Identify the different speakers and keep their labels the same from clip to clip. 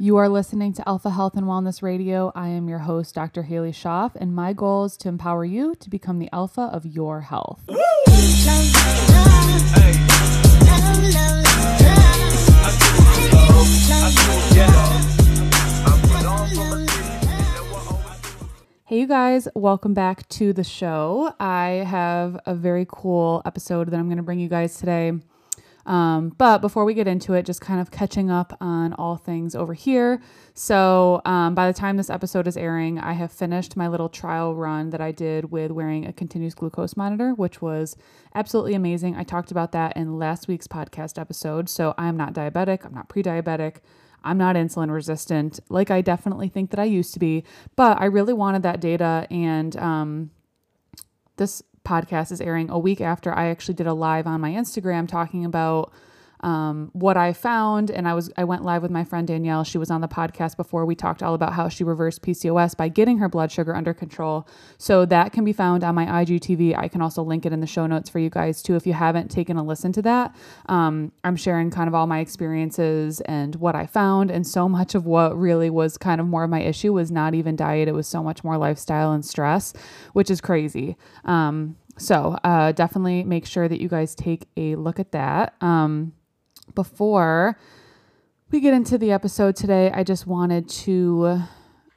Speaker 1: You are listening to Alpha Health and Wellness Radio. I am your host, Dr. Haley Schaff, and my goal is to empower you to become the alpha of your health. Hey, you guys, welcome back to the show. I have a very cool episode that I'm going to bring you guys today. Um, but before we get into it, just kind of catching up on all things over here. So, um, by the time this episode is airing, I have finished my little trial run that I did with wearing a continuous glucose monitor, which was absolutely amazing. I talked about that in last week's podcast episode. So, I'm not diabetic, I'm not pre diabetic. I'm not insulin resistant like I definitely think that I used to be, but I really wanted that data. And um, this podcast is airing a week after I actually did a live on my Instagram talking about um, what I found. And I was I went live with my friend Danielle. She was on the podcast before. We talked all about how she reversed PCOS by getting her blood sugar under control. So that can be found on my IGTV. I can also link it in the show notes for you guys too if you haven't taken a listen to that. Um, I'm sharing kind of all my experiences and what I found. And so much of what really was kind of more of my issue was not even diet. It was so much more lifestyle and stress, which is crazy. Um, so uh, definitely make sure that you guys take a look at that. Um, before we get into the episode today, I just wanted to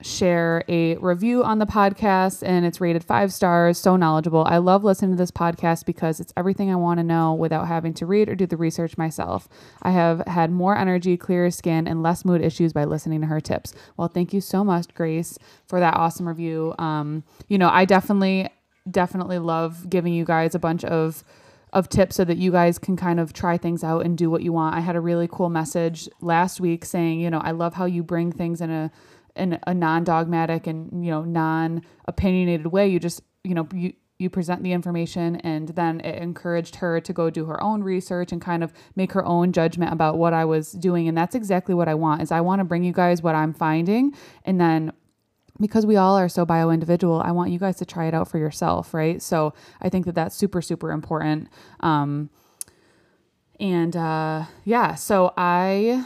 Speaker 1: share a review on the podcast and it's rated five stars. So knowledgeable. I love listening to this podcast because it's everything I want to know without having to read or do the research myself. I have had more energy, clearer skin, and less mood issues by listening to her tips. Well, thank you so much, Grace, for that awesome review. Um, you know, I definitely, definitely love giving you guys a bunch of of tips so that you guys can kind of try things out and do what you want. I had a really cool message last week saying, you know, I love how you bring things in a in a non-dogmatic and, you know, non-opinionated way. You just, you know, you you present the information and then it encouraged her to go do her own research and kind of make her own judgment about what I was doing and that's exactly what I want is I want to bring you guys what I'm finding and then because we all are so bio individual, I want you guys to try it out for yourself, right? So I think that that's super, super important. Um, and uh, yeah, so I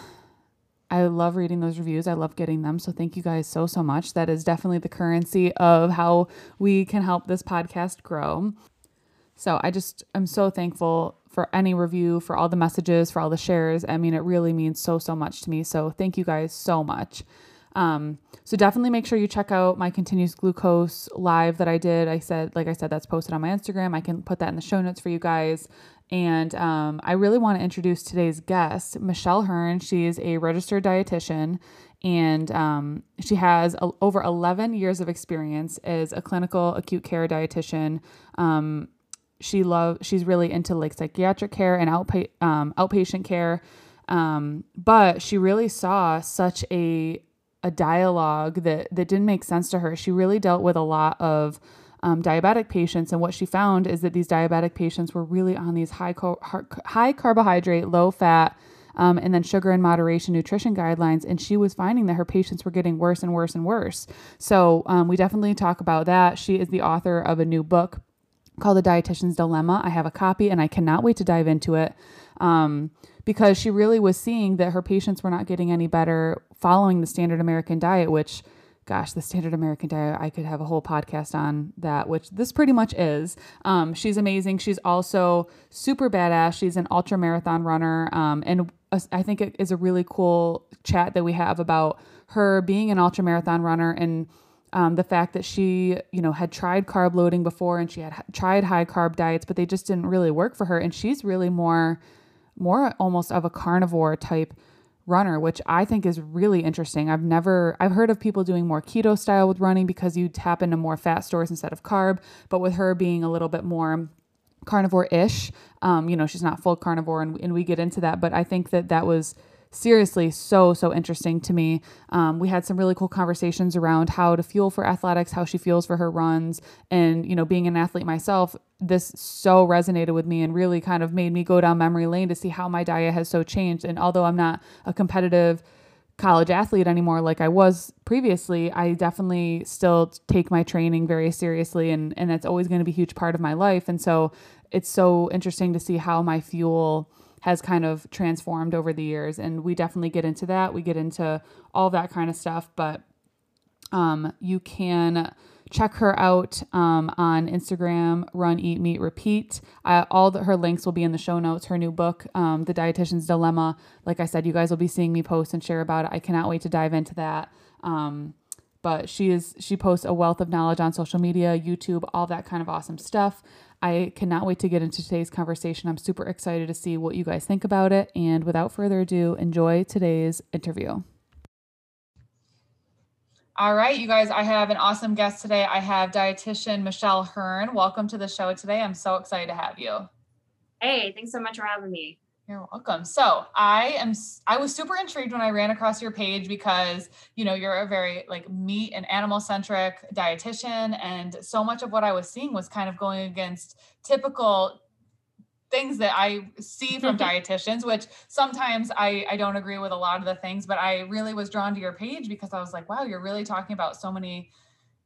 Speaker 1: I love reading those reviews. I love getting them. So thank you guys so so much. That is definitely the currency of how we can help this podcast grow. So I just I'm so thankful for any review, for all the messages, for all the shares. I mean, it really means so so much to me. So thank you guys so much. Um, so definitely make sure you check out my continuous glucose live that I did. I said, like I said, that's posted on my Instagram. I can put that in the show notes for you guys. And um, I really want to introduce today's guest, Michelle Hurn. She is a registered dietitian and um, she has a, over 11 years of experience as a clinical acute care dietitian. Um, she love she's really into like psychiatric care and outpa- um, outpatient care. Um, but she really saw such a a dialogue that that didn't make sense to her. She really dealt with a lot of um, diabetic patients, and what she found is that these diabetic patients were really on these high co- high carbohydrate, low fat. Um, and then sugar in moderation nutrition guidelines. And she was finding that her patients were getting worse and worse and worse. So um, we definitely talk about that. She is the author of a new book called The Dietitian's Dilemma. I have a copy and I cannot wait to dive into it. Um, because she really was seeing that her patients were not getting any better following the standard American diet, which gosh, the standard American diet, I could have a whole podcast on that, which this pretty much is. Um, she's amazing. She's also super badass. She's an ultra marathon runner. Um, and I think it is a really cool chat that we have about her being an ultra marathon runner and um, the fact that she, you know, had tried carb loading before and she had tried high carb diets, but they just didn't really work for her. And she's really more more almost of a carnivore type runner, which I think is really interesting. I've never I've heard of people doing more keto style with running because you tap into more fat stores instead of carb, but with her being a little bit more carnivore-ish, um, you know, she's not full carnivore, and, and we get into that. But I think that that was seriously so so interesting to me. Um, we had some really cool conversations around how to fuel for athletics how she feels for her runs. And you know being an athlete myself this so resonated with me and really kind of made me go down memory lane to see how my diet has so changed. And although i'm not a competitive college athlete anymore like I was previously, I definitely still take my training very seriously and and that's always going to be a huge part of my life. And so it's so interesting to see how my fuel has kind of transformed over the years. And we definitely get into that. We get into all that kind of stuff. But um, you can check her out um, on Instagram, Run, Eat, Meat, Repeat. Uh, all the, her links will be in the show notes. Her new book, um, The Dietitian's Dilemma. Like I said, you guys will be seeing me post and share about it. I cannot wait to dive into that. Um, but she is she posts a wealth of knowledge on social media, YouTube, all that kind of awesome stuff. I cannot wait to get into today's conversation. I'm super excited to see what you guys think about it. And without further ado, enjoy today's interview. All right, you guys, I have an awesome guest today. I have dietitian Michelle Hurn. Welcome to the show today. I'm so excited to have you.
Speaker 2: Hey, thanks so much for having me.
Speaker 1: You're welcome. So I am I was super intrigued when I ran across your page because you know you're a very like meat and animal centric dietitian and so much of what I was seeing was kind of going against typical things that I see from dietitians, which sometimes I, I don't agree with a lot of the things, but I really was drawn to your page because I was like, wow, you're really talking about so many,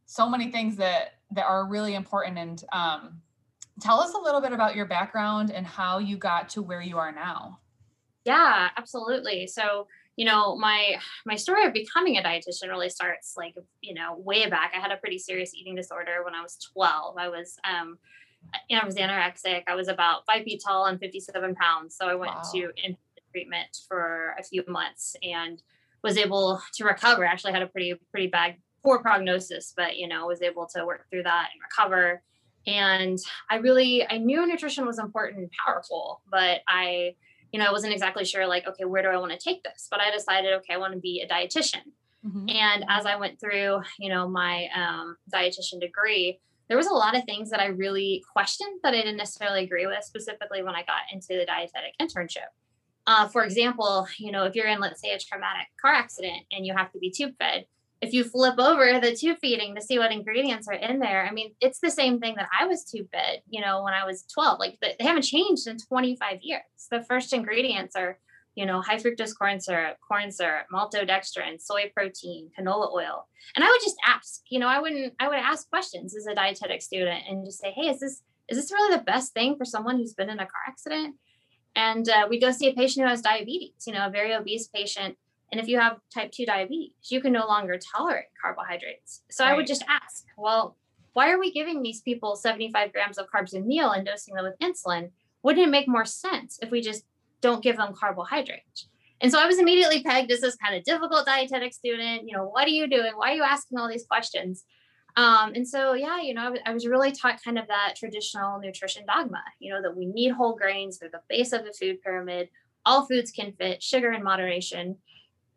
Speaker 1: so many things that that are really important. And um, tell us a little bit about your background and how you got to where you are now.
Speaker 2: Yeah, absolutely. So you know my my story of becoming a dietitian really starts like you know way back i had a pretty serious eating disorder when i was 12 i was um I was anorexic. I was about five feet tall and 57 pounds. So I went wow. to treatment for a few months and was able to recover. Actually had a pretty, pretty bad, poor prognosis, but you know, was able to work through that and recover. And I really, I knew nutrition was important and powerful, but I, you know, I wasn't exactly sure like, okay, where do I want to take this? But I decided, okay, I want to be a dietitian. Mm-hmm. And as I went through, you know, my um, dietitian degree, there was a lot of things that I really questioned that I didn't necessarily agree with, specifically when I got into the dietetic internship. Uh, for example, you know, if you're in, let's say, a traumatic car accident and you have to be tube fed, if you flip over the tube feeding to see what ingredients are in there, I mean, it's the same thing that I was tube fed, you know, when I was 12. Like they haven't changed in 25 years. The first ingredients are you know, high fructose corn syrup, corn syrup, maltodextrin, soy protein, canola oil. And I would just ask, you know, I wouldn't, I would ask questions as a dietetic student and just say, hey, is this, is this really the best thing for someone who's been in a car accident? And uh, we go see a patient who has diabetes, you know, a very obese patient. And if you have type 2 diabetes, you can no longer tolerate carbohydrates. So right. I would just ask, well, why are we giving these people 75 grams of carbs a meal and dosing them with insulin? Wouldn't it make more sense if we just don't give them carbohydrates. And so I was immediately pegged as this kind of difficult dietetic student. You know, what are you doing? Why are you asking all these questions? Um, and so, yeah, you know, I, w- I was really taught kind of that traditional nutrition dogma, you know, that we need whole grains, they're the base of the food pyramid. All foods can fit, sugar in moderation.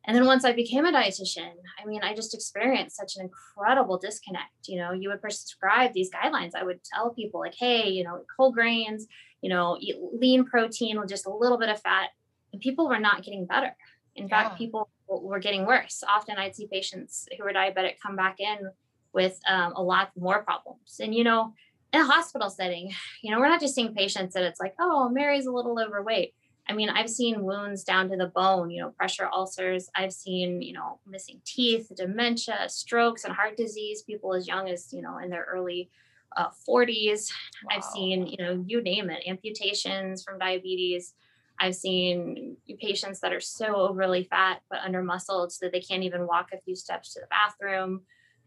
Speaker 2: And then once I became a dietitian, I mean, I just experienced such an incredible disconnect. You know, you would prescribe these guidelines. I would tell people, like, hey, you know, whole grains, you know, eat lean protein with just a little bit of fat. And people were not getting better. In yeah. fact, people were getting worse. Often I'd see patients who were diabetic come back in with um, a lot more problems. And, you know, in a hospital setting, you know, we're not just seeing patients that it's like, oh, Mary's a little overweight. I mean, I've seen wounds down to the bone, you know, pressure ulcers. I've seen, you know, missing teeth, dementia, strokes, and heart disease, people as young as, you know, in their early uh, 40s. Wow. I've seen, you know, you name it, amputations from diabetes. I've seen patients that are so overly fat but under muscled so that they can't even walk a few steps to the bathroom.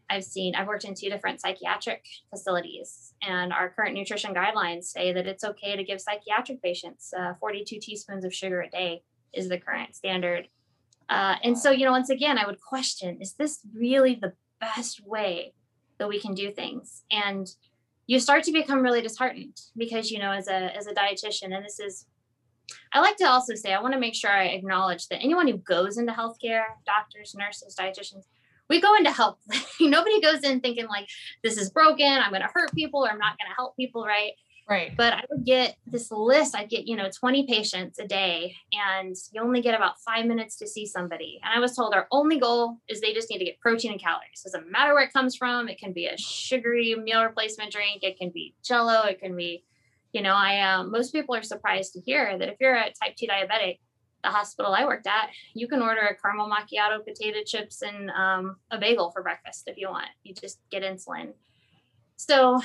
Speaker 2: I've seen, I've worked in two different psychiatric facilities, and our current nutrition guidelines say that it's okay to give psychiatric patients uh, 42 teaspoons of sugar a day, is the current standard. Uh, and so, you know, once again, I would question is this really the best way that we can do things? And you start to become really disheartened because you know as a as a dietitian and this is i like to also say i want to make sure i acknowledge that anyone who goes into healthcare doctors nurses dietitians we go into help nobody goes in thinking like this is broken i'm going to hurt people or i'm not going to help people right
Speaker 1: Right.
Speaker 2: But I would get this list. I'd get, you know, 20 patients a day, and you only get about five minutes to see somebody. And I was told our only goal is they just need to get protein and calories. It doesn't matter where it comes from. It can be a sugary meal replacement drink. It can be jello. It can be, you know, I, um, most people are surprised to hear that if you're a type 2 diabetic, the hospital I worked at, you can order a caramel macchiato, potato chips, and um, a bagel for breakfast if you want. You just get insulin. So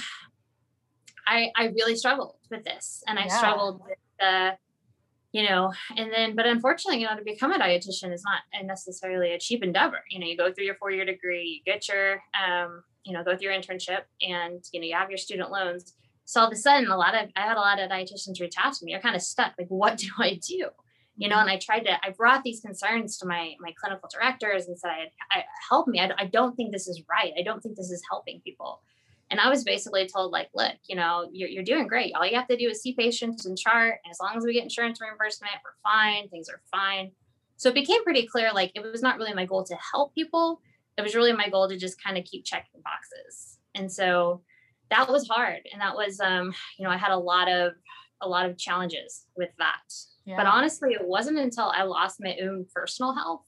Speaker 2: I, I really struggled with this and I yeah. struggled with the you know, and then, but unfortunately, you know, to become a dietitian is not necessarily a cheap endeavor. You know, you go through your four year degree, you get your, um, you know, go through your internship and, you know, you have your student loans. So all of a sudden, a lot of, I had a lot of dietitians reach out to me. I kind of stuck, like, what do I do? You know, and I tried to, I brought these concerns to my, my clinical directors and said, I, I help me. I, I don't think this is right. I don't think this is helping people. And I was basically told, like, look, you know, you're, you're doing great. All you have to do is see patients and chart. And as long as we get insurance reimbursement, we're fine. Things are fine. So it became pretty clear, like, it was not really my goal to help people. It was really my goal to just kind of keep checking boxes. And so that was hard. And that was, um, you know, I had a lot of, a lot of challenges with that. Yeah. But honestly, it wasn't until I lost my own personal health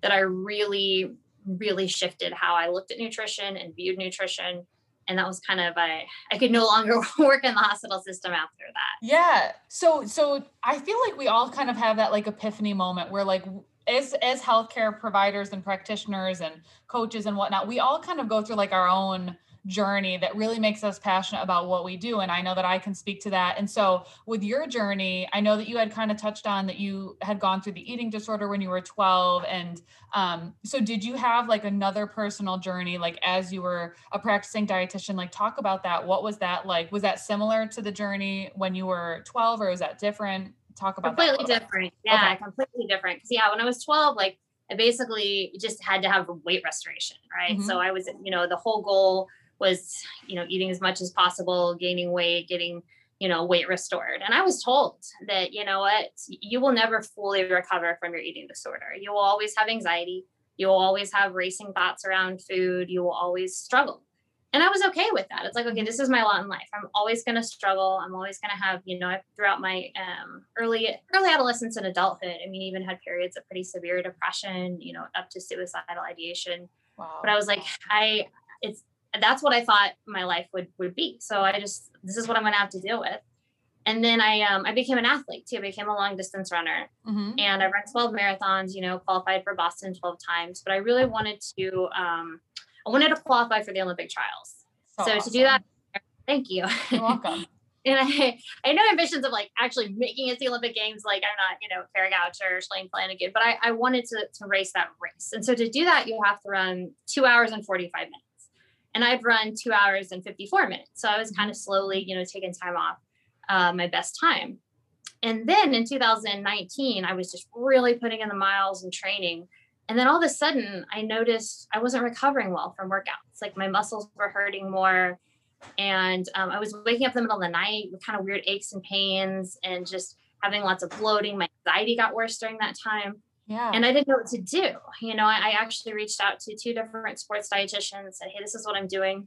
Speaker 2: that I really, really shifted how I looked at nutrition and viewed nutrition and that was kind of I I could no longer work in the hospital system after that.
Speaker 1: Yeah. So so I feel like we all kind of have that like epiphany moment where like as as healthcare providers and practitioners and coaches and whatnot, we all kind of go through like our own journey that really makes us passionate about what we do. And I know that I can speak to that. And so, with your journey, I know that you had kind of touched on that you had gone through the eating disorder when you were 12. And um, so, did you have like another personal journey, like as you were a practicing dietitian? Like, talk about that. What was that like? Was that similar to the journey when you were 12, or was that different? Talk about
Speaker 2: completely different. Yeah, okay. completely different. Because yeah, when I was 12, like I basically just had to have weight restoration, right? Mm-hmm. So I was, you know, the whole goal was, you know, eating as much as possible, gaining weight, getting, you know, weight restored. And I was told that, you know what, you will never fully recover from your eating disorder. You will always have anxiety. You will always have racing thoughts around food. You will always struggle. And I was okay with that. It's like, okay, this is my lot in life. I'm always going to struggle. I'm always going to have, you know, throughout my um, early early adolescence and adulthood. I mean, even had periods of pretty severe depression, you know, up to suicidal ideation. Wow. But I was like, I, it's that's what I thought my life would would be. So I just this is what I'm going to have to deal with. And then I um I became an athlete too. I became a long distance runner, mm-hmm. and I ran 12 marathons. You know, qualified for Boston 12 times. But I really wanted to um I wanted to qualify for the Olympic trials. So, so awesome. to do that, thank you.
Speaker 1: You're welcome.
Speaker 2: and I, I had no ambitions of like actually making it to the Olympic Games. Like I'm not, you know, Kara Goucher or Shalane Flanagan, but I, I wanted to, to race that race. And so to do that, you have to run two hours and 45 minutes and I'd run two hours and 54 minutes. So I was kind of slowly, you know, taking time off uh, my best time. And then in 2019, I was just really putting in the miles and training. And then all of a sudden, I noticed I wasn't recovering well from workouts. Like my muscles were hurting more. And um, I was waking up in the middle of the night with kind of weird aches and pains and just having lots of bloating. My anxiety got worse during that time.
Speaker 1: Yeah.
Speaker 2: And I didn't know what to do. You know, I, I actually reached out to two different sports dietitians, and said, Hey, this is what I'm doing.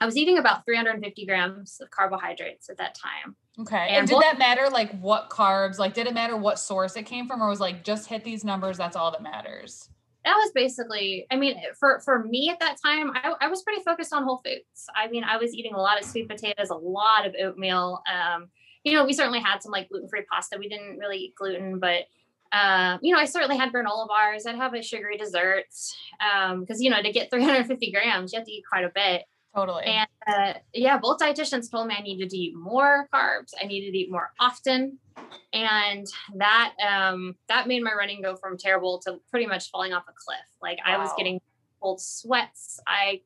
Speaker 2: I was eating about 350 grams of carbohydrates at that time.
Speaker 1: Okay. And, and did that matter like what carbs, like did it matter what source it came from or was like just hit these numbers, that's all that matters?
Speaker 2: That was basically, I mean, for for me at that time, I, I was pretty focused on whole foods. I mean, I was eating a lot of sweet potatoes, a lot of oatmeal. Um, you know, we certainly had some like gluten-free pasta. We didn't really eat gluten, but um, you know, I certainly had granola bars. I'd have a sugary dessert because um, you know to get 350 grams, you have to eat quite a bit.
Speaker 1: Totally.
Speaker 2: And uh, yeah, both dietitians told me I needed to eat more carbs. I needed to eat more often, and that um, that made my running go from terrible to pretty much falling off a cliff. Like wow. I was getting cold sweats. I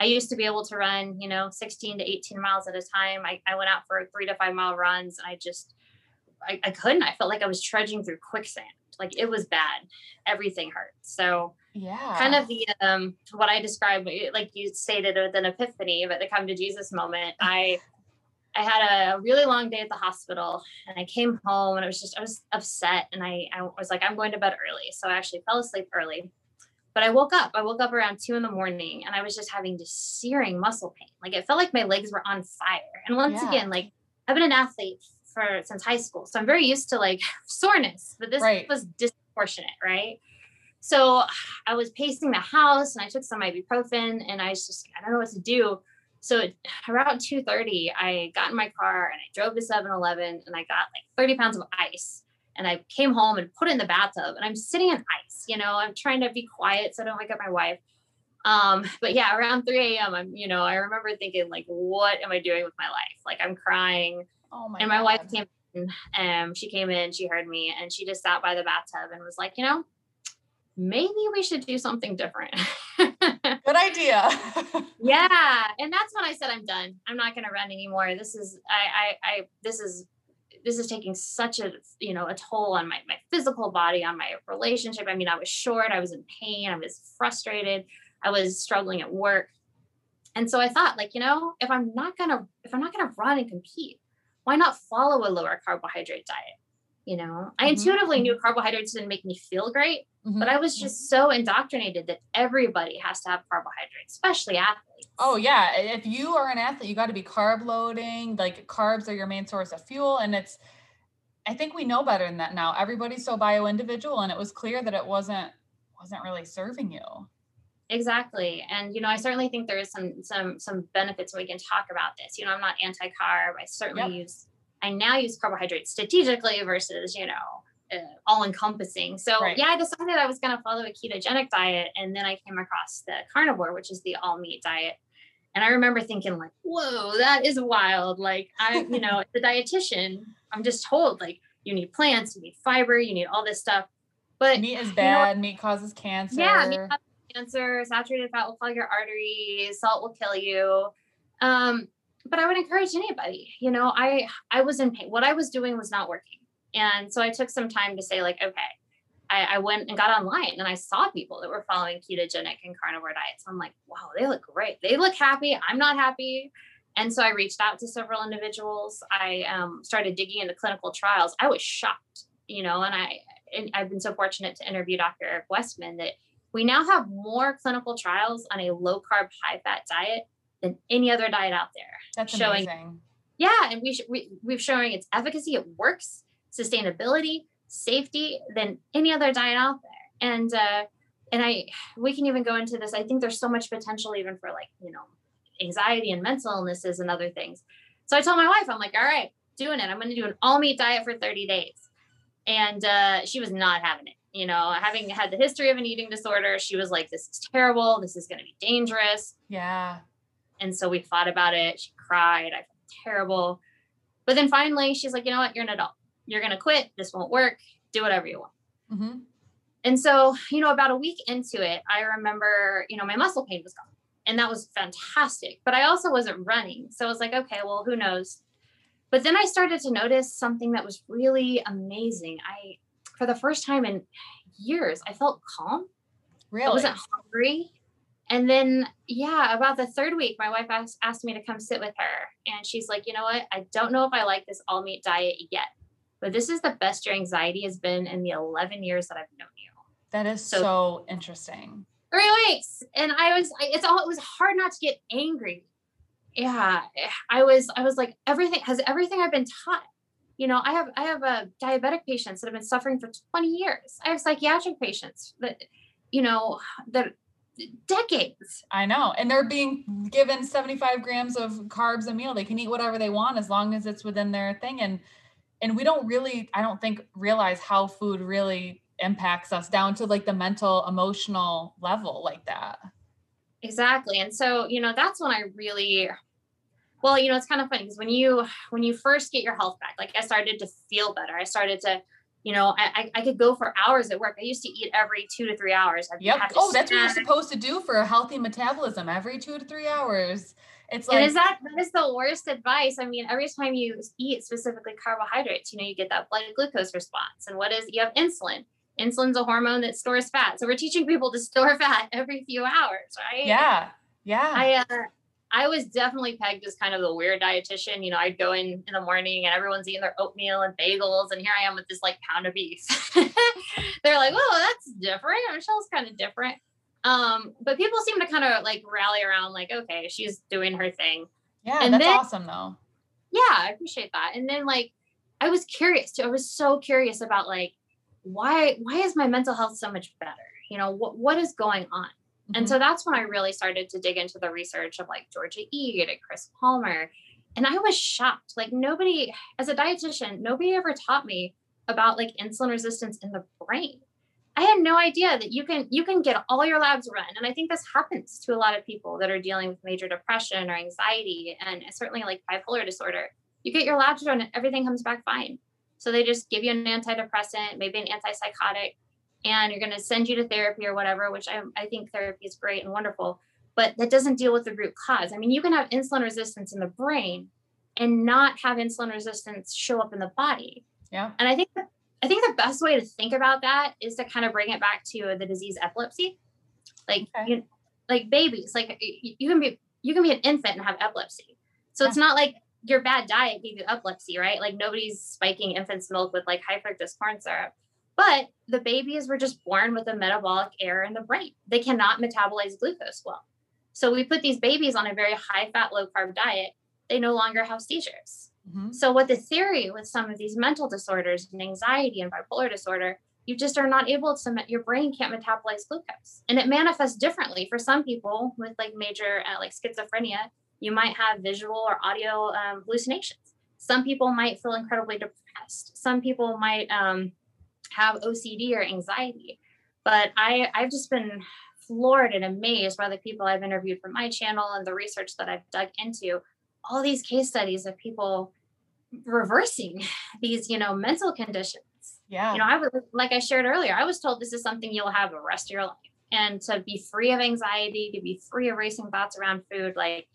Speaker 2: I used to be able to run, you know, 16 to 18 miles at a time. I, I went out for three to five mile runs, and I just I, I couldn't. I felt like I was trudging through quicksand. Like it was bad. Everything hurt. So
Speaker 1: yeah,
Speaker 2: kind of the um what I described, like you stated, with an epiphany, but the come to Jesus moment. I I had a really long day at the hospital and I came home and I was just I was upset and I I was like I'm going to bed early. So I actually fell asleep early. But I woke up. I woke up around two in the morning and I was just having just searing muscle pain. Like it felt like my legs were on fire. And once yeah. again, like I've been an athlete for since high school. So I'm very used to like soreness, but this right. was disproportionate, right? So I was pacing the house and I took some ibuprofen and I was just I don't know what to do. So around 2:30, I got in my car and I drove to 7-Eleven and I got like 30 pounds of ice. And I came home and put it in the bathtub and I'm sitting in ice, you know, I'm trying to be quiet so I don't wake up my wife. Um, but yeah, around 3 a.m. I'm, you know, I remember thinking, like, what am I doing with my life? Like I'm crying
Speaker 1: Oh my
Speaker 2: and my
Speaker 1: God.
Speaker 2: wife came in, um, she came in, she heard me, and she just sat by the bathtub and was like, you know, maybe we should do something different.
Speaker 1: Good idea.
Speaker 2: yeah. And that's when I said, I'm done. I'm not going to run anymore. This is, I, I, I, this is, this is taking such a, you know, a toll on my, my physical body, on my relationship. I mean, I was short, I was in pain, I was frustrated, I was struggling at work. And so I thought, like, you know, if I'm not going to, if I'm not going to run and compete, why not follow a lower carbohydrate diet? You know, I mm-hmm. intuitively knew carbohydrates didn't make me feel great, mm-hmm. but I was just so indoctrinated that everybody has to have carbohydrates, especially athletes.
Speaker 1: Oh yeah, if you are an athlete, you got to be carb loading. Like carbs are your main source of fuel, and it's. I think we know better than that now. Everybody's so bio individual, and it was clear that it wasn't wasn't really serving you.
Speaker 2: Exactly, and you know, I certainly think there is some some some benefits. We can talk about this. You know, I'm not anti carb. I certainly yep. use I now use carbohydrates strategically versus, you know, uh, all encompassing. So right. yeah, I decided I was going to follow a ketogenic diet. And then I came across the carnivore, which is the all meat diet. And I remember thinking like, whoa, that is wild. Like I, you know, the dietitian, I'm just told like you need plants, you need fiber, you need all this stuff. But
Speaker 1: meat is bad. You know, meat causes cancer.
Speaker 2: Yeah, meat causes cancer. Saturated fat will clog your arteries. Salt will kill you. Um, but I would encourage anybody, you know, I I was in pain. What I was doing was not working. And so I took some time to say, like, okay, I, I went and got online and I saw people that were following ketogenic and carnivore diets. I'm like, wow, they look great. They look happy. I'm not happy. And so I reached out to several individuals. I um, started digging into clinical trials. I was shocked, you know, and I and I've been so fortunate to interview Dr. Eric Westman that we now have more clinical trials on a low carb, high fat diet than any other diet out there.
Speaker 1: That's showing, amazing.
Speaker 2: Yeah, and we, sh- we we've showing its efficacy, it works, sustainability, safety than any other diet out there. And uh, and I we can even go into this. I think there's so much potential even for like you know anxiety and mental illnesses and other things. So I told my wife, I'm like, all right, doing it. I'm going to do an all meat diet for 30 days, and uh, she was not having it you know, having had the history of an eating disorder, she was like, this is terrible. This is going to be dangerous.
Speaker 1: Yeah.
Speaker 2: And so we thought about it. She cried. I felt terrible. But then finally, she's like, you know what? You're an adult. You're going to quit. This won't work. Do whatever you want. Mm-hmm. And so, you know, about a week into it, I remember, you know, my muscle pain was gone. And that was fantastic. But I also wasn't running. So I was like, okay, well, who knows? But then I started to notice something that was really amazing. I, for the first time in years, I felt calm.
Speaker 1: Really?
Speaker 2: I wasn't hungry. And then, yeah, about the third week, my wife asked, asked me to come sit with her. And she's like, you know what? I don't know if I like this all meat diet yet, but this is the best your anxiety has been in the 11 years that I've known you.
Speaker 1: That is so, so interesting.
Speaker 2: Three weeks. And I was, it's all, it was hard not to get angry. Yeah. I was, I was like, everything has everything I've been taught. You know, I have, I have a uh, diabetic patients that have been suffering for 20 years. I have psychiatric patients that, you know, that decades.
Speaker 1: I know. And they're being given 75 grams of carbs a meal. They can eat whatever they want as long as it's within their thing. And and we don't really, I don't think, realize how food really impacts us down to like the mental, emotional level like that.
Speaker 2: Exactly. And so, you know, that's when I really well, you know, it's kind of funny because when you when you first get your health back, like I started to feel better. I started to you know, I, I could go for hours at work. I used to eat every two to three hours.
Speaker 1: I'd yep. Oh, that's what you're supposed to do for a healthy metabolism. Every two to three hours. It's like
Speaker 2: and is that that is the worst advice. I mean, every time you eat specifically carbohydrates, you know, you get that blood glucose response. And what is you have insulin. Insulin's a hormone that stores fat. So we're teaching people to store fat every few hours, right?
Speaker 1: Yeah. Yeah.
Speaker 2: I uh, I was definitely pegged as kind of the weird dietitian. You know, I'd go in in the morning and everyone's eating their oatmeal and bagels, and here I am with this like pound of beef. They're like, "Oh, that's different. Michelle's kind of different." Um, but people seem to kind of like rally around, like, "Okay, she's doing her thing."
Speaker 1: Yeah, and that's then, awesome, though.
Speaker 2: Yeah, I appreciate that. And then like, I was curious too. I was so curious about like, why why is my mental health so much better? You know, what what is going on? Mm-hmm. And so that's when I really started to dig into the research of like Georgia Ede and Chris Palmer. And I was shocked. Like nobody, as a dietitian, nobody ever taught me about like insulin resistance in the brain. I had no idea that you can you can get all your labs run. And I think this happens to a lot of people that are dealing with major depression or anxiety and certainly like bipolar disorder. you get your labs done and everything comes back fine. So they just give you an antidepressant, maybe an antipsychotic, and you're going to send you to therapy or whatever, which I, I think therapy is great and wonderful, but that doesn't deal with the root cause. I mean, you can have insulin resistance in the brain and not have insulin resistance show up in the body.
Speaker 1: Yeah.
Speaker 2: And I think that, I think the best way to think about that is to kind of bring it back to the disease epilepsy. Like okay. you, like babies, like you can be you can be an infant and have epilepsy. So yeah. it's not like your bad diet gave you epilepsy, right? Like nobody's spiking infant's milk with like high fructose corn syrup. But the babies were just born with a metabolic error in the brain. They cannot metabolize glucose well. So we put these babies on a very high fat, low carb diet. They no longer have seizures. Mm-hmm. So, what the theory with some of these mental disorders and anxiety and bipolar disorder, you just are not able to, your brain can't metabolize glucose. And it manifests differently for some people with like major, uh, like schizophrenia you might have visual or audio um, hallucinations. Some people might feel incredibly depressed. Some people might um, have OCD or anxiety. But I, I've just been floored and amazed by the people I've interviewed from my channel and the research that I've dug into. All these case studies of people reversing these, you know, mental conditions.
Speaker 1: Yeah.
Speaker 2: You know, I was like I shared earlier, I was told this is something you'll have the rest of your life. And to be free of anxiety, to be free of racing thoughts around food, like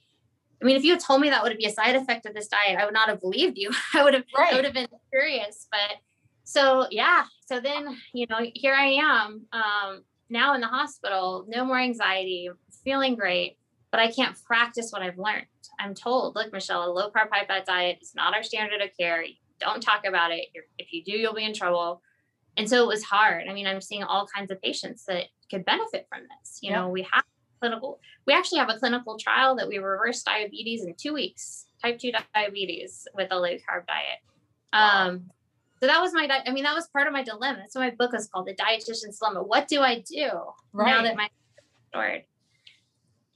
Speaker 2: I mean, if you had told me that would be a side effect of this diet, I would not have believed you. I would have, right. I would have been curious. But so yeah, so then you know, here I am um, now in the hospital, no more anxiety, feeling great, but I can't practice what I've learned. I'm told, look, Michelle, a low carb high fat diet is not our standard of care. Don't talk about it. You're, if you do, you'll be in trouble. And so it was hard. I mean, I'm seeing all kinds of patients that could benefit from this. You know, we have clinical we actually have a clinical trial that we reverse diabetes in two weeks type 2 diabetes with a low carb diet wow. um so that was my i mean that was part of my dilemma. So my book is called the dietitian's dilemma. What do i do right. now that my stored?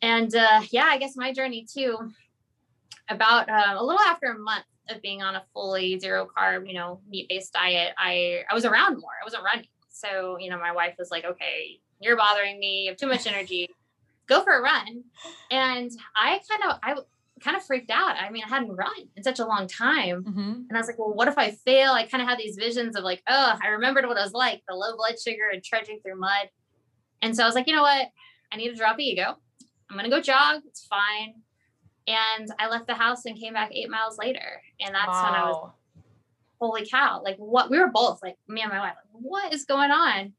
Speaker 2: And uh yeah i guess my journey too about uh, a little after a month of being on a fully zero carb you know meat based diet i i was around more. I wasn't running. So you know my wife was like okay you're bothering me. You have too much energy. Go for a run. And I kind of, I kind of freaked out. I mean, I hadn't run in such a long time. Mm-hmm. And I was like, well, what if I fail? I kind of had these visions of like, oh, I remembered what it was like the low blood sugar and trudging through mud. And so I was like, you know what? I need to drop the ego. I'm going to go jog. It's fine. And I left the house and came back eight miles later. And that's wow. when I was, holy cow, like what? We were both like, me and my wife, like, what is going on?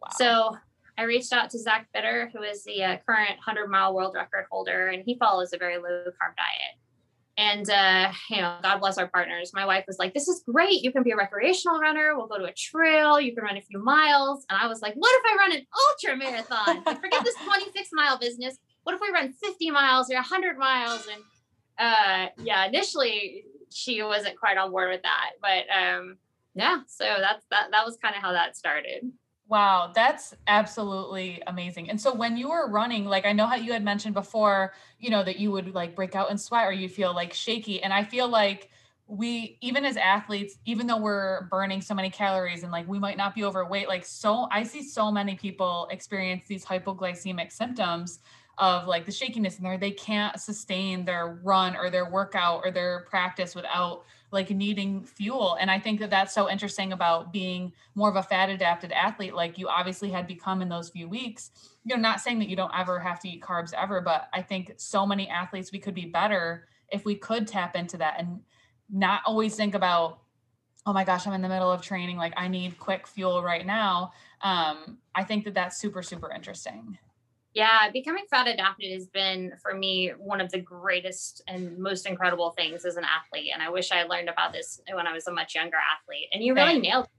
Speaker 2: Wow. So I reached out to Zach Bitter, who is the uh, current 100 mile world record holder, and he follows a very low carb diet. And, uh, you know, God bless our partners. My wife was like, This is great. You can be a recreational runner. We'll go to a trail. You can run a few miles. And I was like, What if I run an ultra marathon? Forget this 26 mile business. What if we run 50 miles or 100 miles? And uh, yeah, initially she wasn't quite on board with that. But um, yeah, so that's that, that was kind of how that started.
Speaker 1: Wow, that's absolutely amazing. And so when you were running, like I know how you had mentioned before, you know, that you would like break out in sweat or you feel like shaky. And I feel like we even as athletes, even though we're burning so many calories and like we might not be overweight, like so I see so many people experience these hypoglycemic symptoms of like the shakiness in there. They can't sustain their run or their workout or their practice without like needing fuel. And I think that that's so interesting about being more of a fat adapted athlete. Like you obviously had become in those few weeks. You know, not saying that you don't ever have to eat carbs ever, but I think so many athletes, we could be better if we could tap into that and not always think about, oh my gosh, I'm in the middle of training. Like I need quick fuel right now. Um, I think that that's super, super interesting.
Speaker 2: Yeah, becoming fat adapted has been for me one of the greatest and most incredible things as an athlete. And I wish I learned about this when I was a much younger athlete. And you really Thanks. nailed it.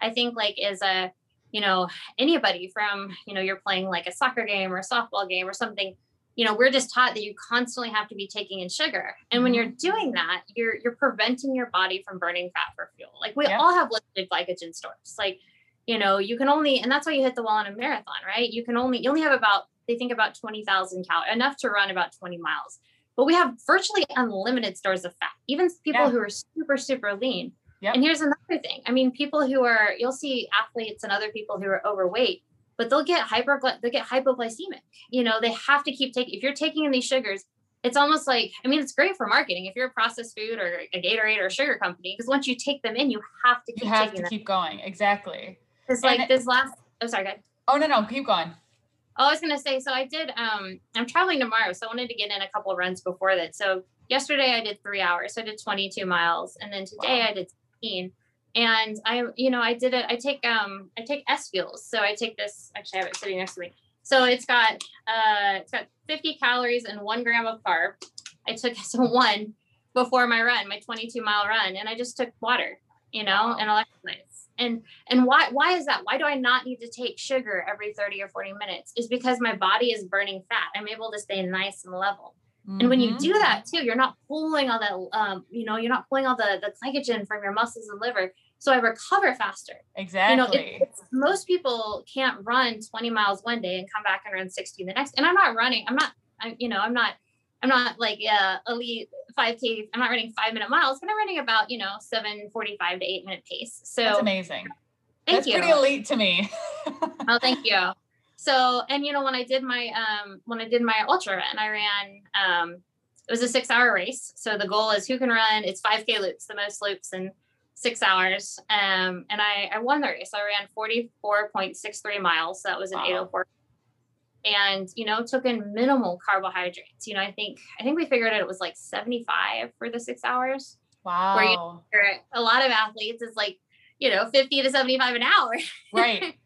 Speaker 2: I think like as a, you know, anybody from, you know, you're playing like a soccer game or a softball game or something, you know, we're just taught that you constantly have to be taking in sugar. And when you're mm-hmm. doing that, you're you're preventing your body from burning fat for fuel. Like we yeah. all have limited glycogen stores. Like, you know, you can only, and that's why you hit the wall in a marathon, right? You can only, you only have about they think about 20,000 calories, enough to run about 20 miles. But we have virtually unlimited stores of fat, even people yeah. who are super, super lean. Yep. And here's another thing. I mean, people who are, you'll see athletes and other people who are overweight, but they'll get hyper, they'll get hypoglycemic. You know, they have to keep taking, if you're taking in these sugars, it's almost like I mean it's great for marketing if you're a processed food or a Gatorade or a sugar company because once you take them in you have to keep
Speaker 1: you have to
Speaker 2: them.
Speaker 1: keep going exactly
Speaker 2: It's like
Speaker 1: it-
Speaker 2: this last oh sorry good.
Speaker 1: oh no no keep going
Speaker 2: Oh, I was gonna say, so I did um I'm traveling tomorrow, so I wanted to get in a couple runs before that. So yesterday I did three hours, so I did 22 miles, and then today
Speaker 1: Wow.
Speaker 2: I did 16. And I, you know, I did it, I take um I take S fuels. So I take this, actually I have it sitting next to me. So it's got uh it's got 50 calories and one gram of carb. I took some one before my run, my 22 mile run, and I just took water, you know,
Speaker 1: Wow.
Speaker 2: and electrolytes. And and why why is that? Why do I not need to take sugar every 30 or 40 minutes? Is because my body is burning fat. I'm able to stay nice and level. And when you
Speaker 1: Mhm.
Speaker 2: do that too, you're not pulling all that um, you know, you're not pulling all the the glycogen from your muscles and liver. So I recover faster.
Speaker 1: exactly
Speaker 2: You know, it, it's, most people can't run 20 miles one day and come back and run 60 the next. And I'm not running. I'm not. I'm you know. I'm not. I'm not like uh, elite 5K. I'm not running five minute miles, but I'm running about you know 7:45 to eight minute pace. So
Speaker 1: that's amazing
Speaker 2: thank
Speaker 1: that's
Speaker 2: you.
Speaker 1: pretty elite to me
Speaker 2: Oh, thank you. So, and you know, when I did my um when I did my ultra and I ran um it was a six hour race. So the goal is who can run it's 5k loops, the most loops in six hours. Um and I I won the race. I ran 44.63 miles. So that was an
Speaker 1: Wow.
Speaker 2: 804. And you know, took in minimal carbohydrates. You know, I think I think we figured out it was like 75 for the six hours.
Speaker 1: wow
Speaker 2: For a lot of athletes, it's like, you know, 50 to 75 an hour.
Speaker 1: right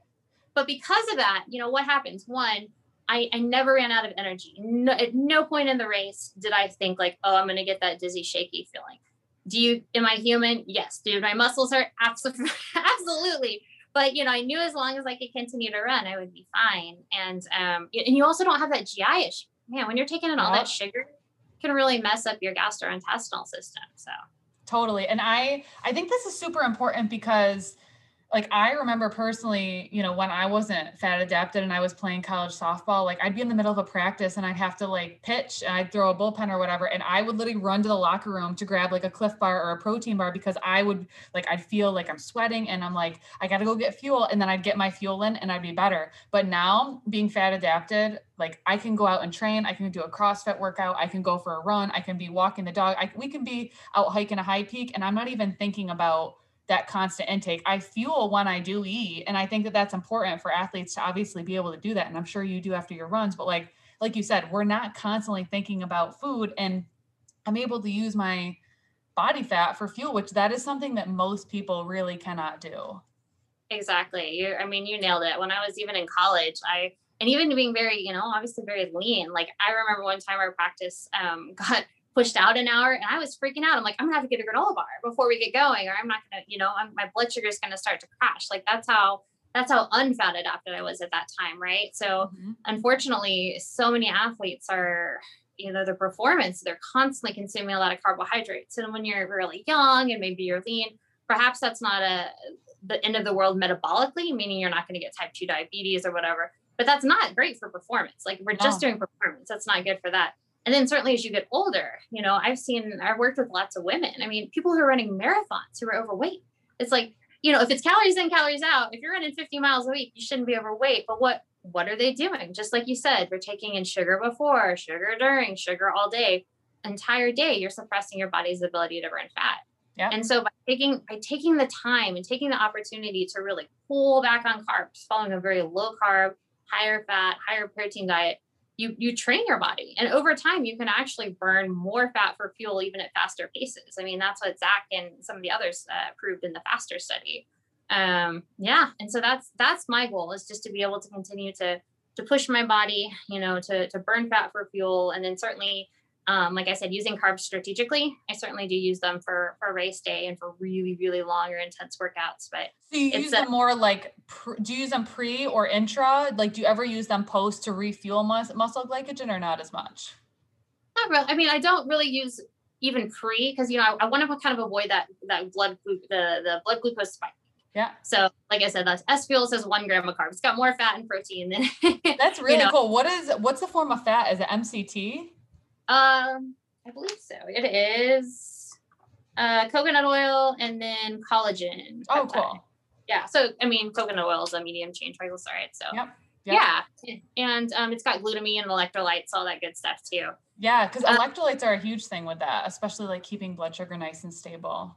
Speaker 2: But because of that, you know, what happens? One, I, I never ran out of energy. No, at no point in the race did I think like, oh, I'm going to get that dizzy, shaky feeling. Do you, am I human? Yes. Do my muscles hurt? Absolutely. Absolutely. But, you know, I knew as long as I could continue to run, I would be fine. And, um, and you also don't have that GI issue. Man, when you're taking in all that sugar, it can really mess up your gastrointestinal system. So,
Speaker 1: totally and i i think this is super important because like i remember personally you know when i wasn't fat adapted and i was playing college softball like i'd be in the middle of a practice and i'd have to like pitch and i'd throw a bullpen or whatever and i would literally run to the locker room to grab like a Clif Bar or a protein bar because i would like i'd feel like i'm sweating and i'm like i gotta go get fuel and then i'd get my fuel in and i'd be better. But now being fat adapted like i can go out and train i can do a crossfit workout i can go for a run i can be walking the dog I, we can be out hiking a high peak and i'm not even thinking about that constant intake i fuel when i do eat and i think that that's important for athletes to obviously be able to do that and i'm sure you do after your runs but like like you said we're not constantly thinking about food and i'm able to use my body fat for fuel which that is something that most people really cannot do
Speaker 2: Exactly. You I mean you nailed it. When I was even in college, I and even being very, you know, obviously very lean. Like I remember one time our practice um got pushed out an hour and I was freaking out. I'm like, I'm gonna have to get a granola bar before we get going, or I'm not gonna, you know, I'm, my blood sugar is gonna start to crash. Like that's how that's how unfat adapted I was at that time, right? So
Speaker 1: Mhm.
Speaker 2: unfortunately, so many athletes are, you know, their performance, they're constantly consuming a lot of carbohydrates. And when you're really young and maybe you're lean, perhaps that's not a the end of the world metabolically, meaning you're not going to get type 2 diabetes or whatever. But that's not great for performance. Like we're just doing performance. That's not good for that. And then certainly as you get older, you know, I've seen I've worked with lots of women. I mean, people who are running marathons who are overweight. It's like, you know, if it's calories in, calories out, if you're running 50 miles a week, you shouldn't be overweight. But what what are they doing? Just like you said, they're taking in sugar before, sugar during, sugar all day. Entire day, you're suppressing your body's ability to burn fat.
Speaker 1: Yep.
Speaker 2: And so by taking by taking the time and taking the opportunity to really pull back on carbs, following a very low carb, higher fat, higher protein diet, you you train your body. And over time you can actually burn more fat for fuel even at faster paces. I mean, that's what Zach and some of the others uh, proved in the faster study. Um, yeah. And so that's that's my goal is just to be able to continue to to push my body, you know, to to burn fat for fuel and then certainly um, like I said, using carbs strategically, I certainly do use them for for race day and for really, really long or intense workouts. But
Speaker 1: So you
Speaker 2: It's
Speaker 1: use
Speaker 2: a-
Speaker 1: them more like, pr- do you use them pre or intra? Like, do you ever use them post to refuel mus- muscle glycogen or not as much?
Speaker 2: not really. I mean, I don't really use even pre because you know I, I want to kind of avoid that that blood glu- the the blood glucose spike.
Speaker 1: Yeah.
Speaker 2: So like I said, that's S fuel says one gram of carbs. It's got more fat and protein than
Speaker 1: That's really
Speaker 2: know.
Speaker 1: cool. What is what's the form of fat? Is it MCT?
Speaker 2: Um, I believe so. It is uh, coconut oil and then collagen.
Speaker 1: Oh,
Speaker 2: peptide.
Speaker 1: cool.
Speaker 2: Yeah. So I mean, coconut oil is a medium chain triglyceride. So
Speaker 1: Yep.
Speaker 2: Yep. Yeah. And um, it's got glutamine and electrolytes, all that good stuff too.
Speaker 1: Yeah, because um, electrolytes are a huge thing with that, especially like keeping blood sugar nice and stable.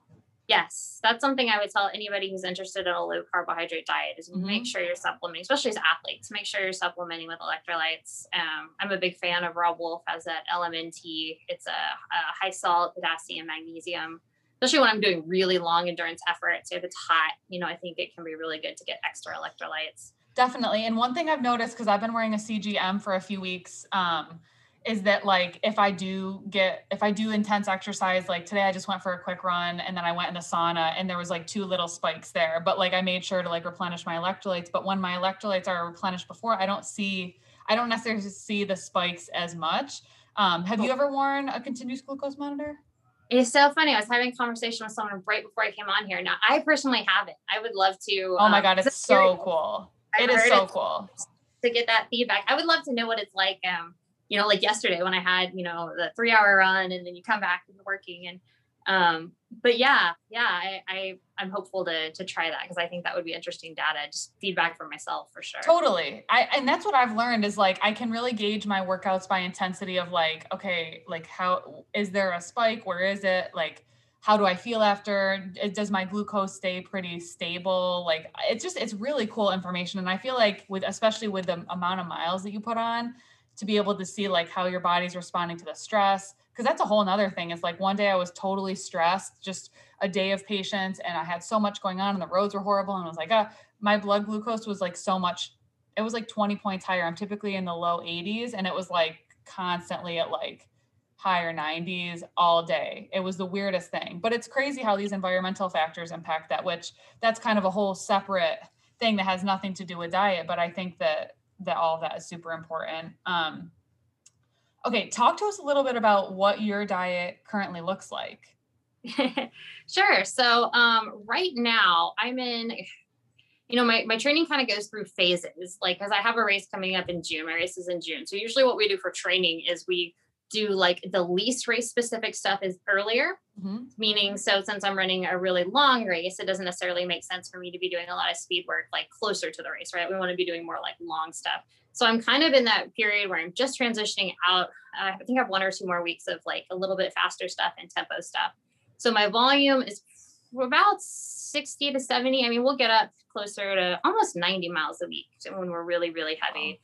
Speaker 2: Yes, that's something I would tell anybody who's interested in a low carbohydrate diet is mm-hmm. make sure you're supplementing, especially as athletes, make sure you're supplementing with electrolytes. Um, I'm a big fan of Robb Wolf as that LMNT. It's a, a high salt, potassium, magnesium, especially when I'm doing really long endurance efforts. If it's hot, you know, I think it can be really good to get extra electrolytes.
Speaker 1: Definitely. And one thing I've noticed, because I've been wearing a CGM for a few weeks, um, is that like if I do get if I do intense exercise, like today I just went for a quick run and then I went in the sauna and there was like two little spikes there. But like I made sure to like replenish my electrolytes. But when my electrolytes are replenished before, I don't see I don't necessarily see the spikes as much. Um, have you ever worn a continuous glucose monitor?
Speaker 2: It's so funny. I was having a conversation with someone right before I came on here. Now I personally haven't. I would love to.
Speaker 1: Oh my um, god, it's so cool. I've it is so cool
Speaker 2: to get that feedback. I would love to know what it's like. Um, you know, like yesterday when I had, you know, the three hour run and then you come back and working and um, but yeah, yeah, I, I I'm hopeful to to try that because I think that would be interesting data, just feedback for myself for sure.
Speaker 1: Totally. I and that's what I've learned is like I can really gauge my workouts by intensity of like, okay, like how is there a spike? Where is it? Like how do I feel after? Does my glucose stay pretty stable? Like it's just it's really cool information. And I feel like with especially with the amount of miles that you put on, to be able to see like how your body's responding to the stress because that's a whole nother thing. It's like one day i was totally stressed just a day of patients and i had so much going on and the roads were horrible and i was like ah, my blood glucose was like so much it was like 20 points higher. I'm typically in the low 80s and it was like constantly at like higher 90s all day. It was the weirdest thing. But it's crazy how these environmental factors impact that which that's kind of a whole separate thing that has nothing to do with diet but i think that that all of that is super important. Um, okay, talk to us a little bit about what your diet currently looks like.
Speaker 2: sure. So um, right now I'm in, you know, my, my training kind of goes through phases, like, cause I have a race coming up in June. My race is in June. So usually what we do for training is we do like the least race specific stuff is earlier. Mm-hmm. meaning so since i'm running a really long race it doesn't necessarily make sense for me to be doing a lot of speed work like closer to the race right? We want to be doing more like long stuff. So i'm kind of in that period where i'm just transitioning out. Uh, i think i have one or two more weeks of like a little bit faster stuff and tempo stuff. So my volume is about 60 to 70 i mean we'll get up closer to almost 90 miles a week when we're really really heavy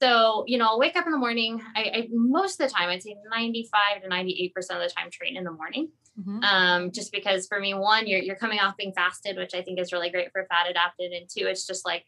Speaker 2: so, you know, I'll wake up in the morning. I, I, most of the time, I'd say 95 to 98% of the time train in the morning. Mm-hmm. Um, just because for me, one, you're you're coming off being fasted, which I think is really great for fat adapted, and two, it's just like,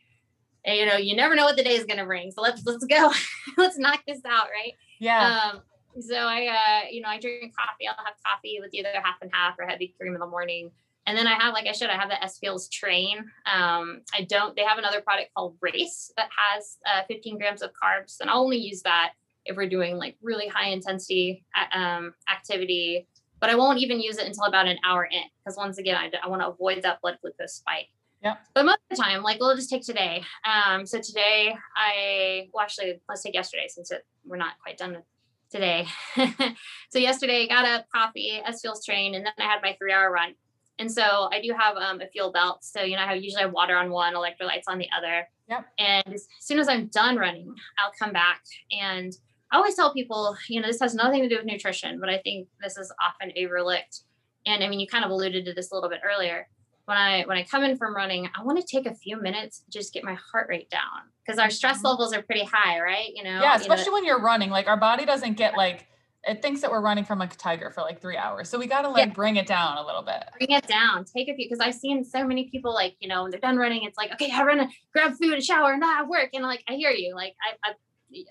Speaker 2: you know, you never know what the day is gonna bring. So let's let's go, let's knock this out, right?
Speaker 1: Yeah. Um,
Speaker 2: so I, uh, you know, I drink coffee. I'll have coffee with either half and half or heavy cream in the morning. And then I have, like I said, I have the S Fuels Train. Um, I don't, they have another product called Race that has uh, 15 grams of carbs. And I'll only use that if we're doing like really high intensity um, activity. But I won't even use it until about an hour in because once again, I, I want to avoid that blood glucose spike.
Speaker 1: Yeah.
Speaker 2: But most of the time, like we'll just take today. Um, so today I, well, actually, let's take yesterday since it, we're not quite done with today. so yesterday I got up, coffee, S Fuels Train, and then I had my three hour run. And so I do have um, a fuel belt. So, you know, I have usually have water on one, electrolytes on the other.
Speaker 1: Yep.
Speaker 2: And as soon as I'm done running, I'll come back. And I always tell people, you know, this has nothing to do with nutrition, but I think this is often overlooked. And I mean, you kind of alluded to this a little bit earlier. When I when I come in from running, I want to take a few minutes just get my heart rate down because our stress mm-hmm. levels are pretty high, right? You know.
Speaker 1: Yeah, especially
Speaker 2: you know,
Speaker 1: when you're running. Like our body doesn't get like it thinks that we're running from a tiger for like three hours. So we got to like yeah. bring it down a little bit.
Speaker 2: Bring it down. Take a few because I've seen so many people like you know when they're done running, it's like okay, I run, a, grab food, and shower, and that work. And like I hear you. Like I, I've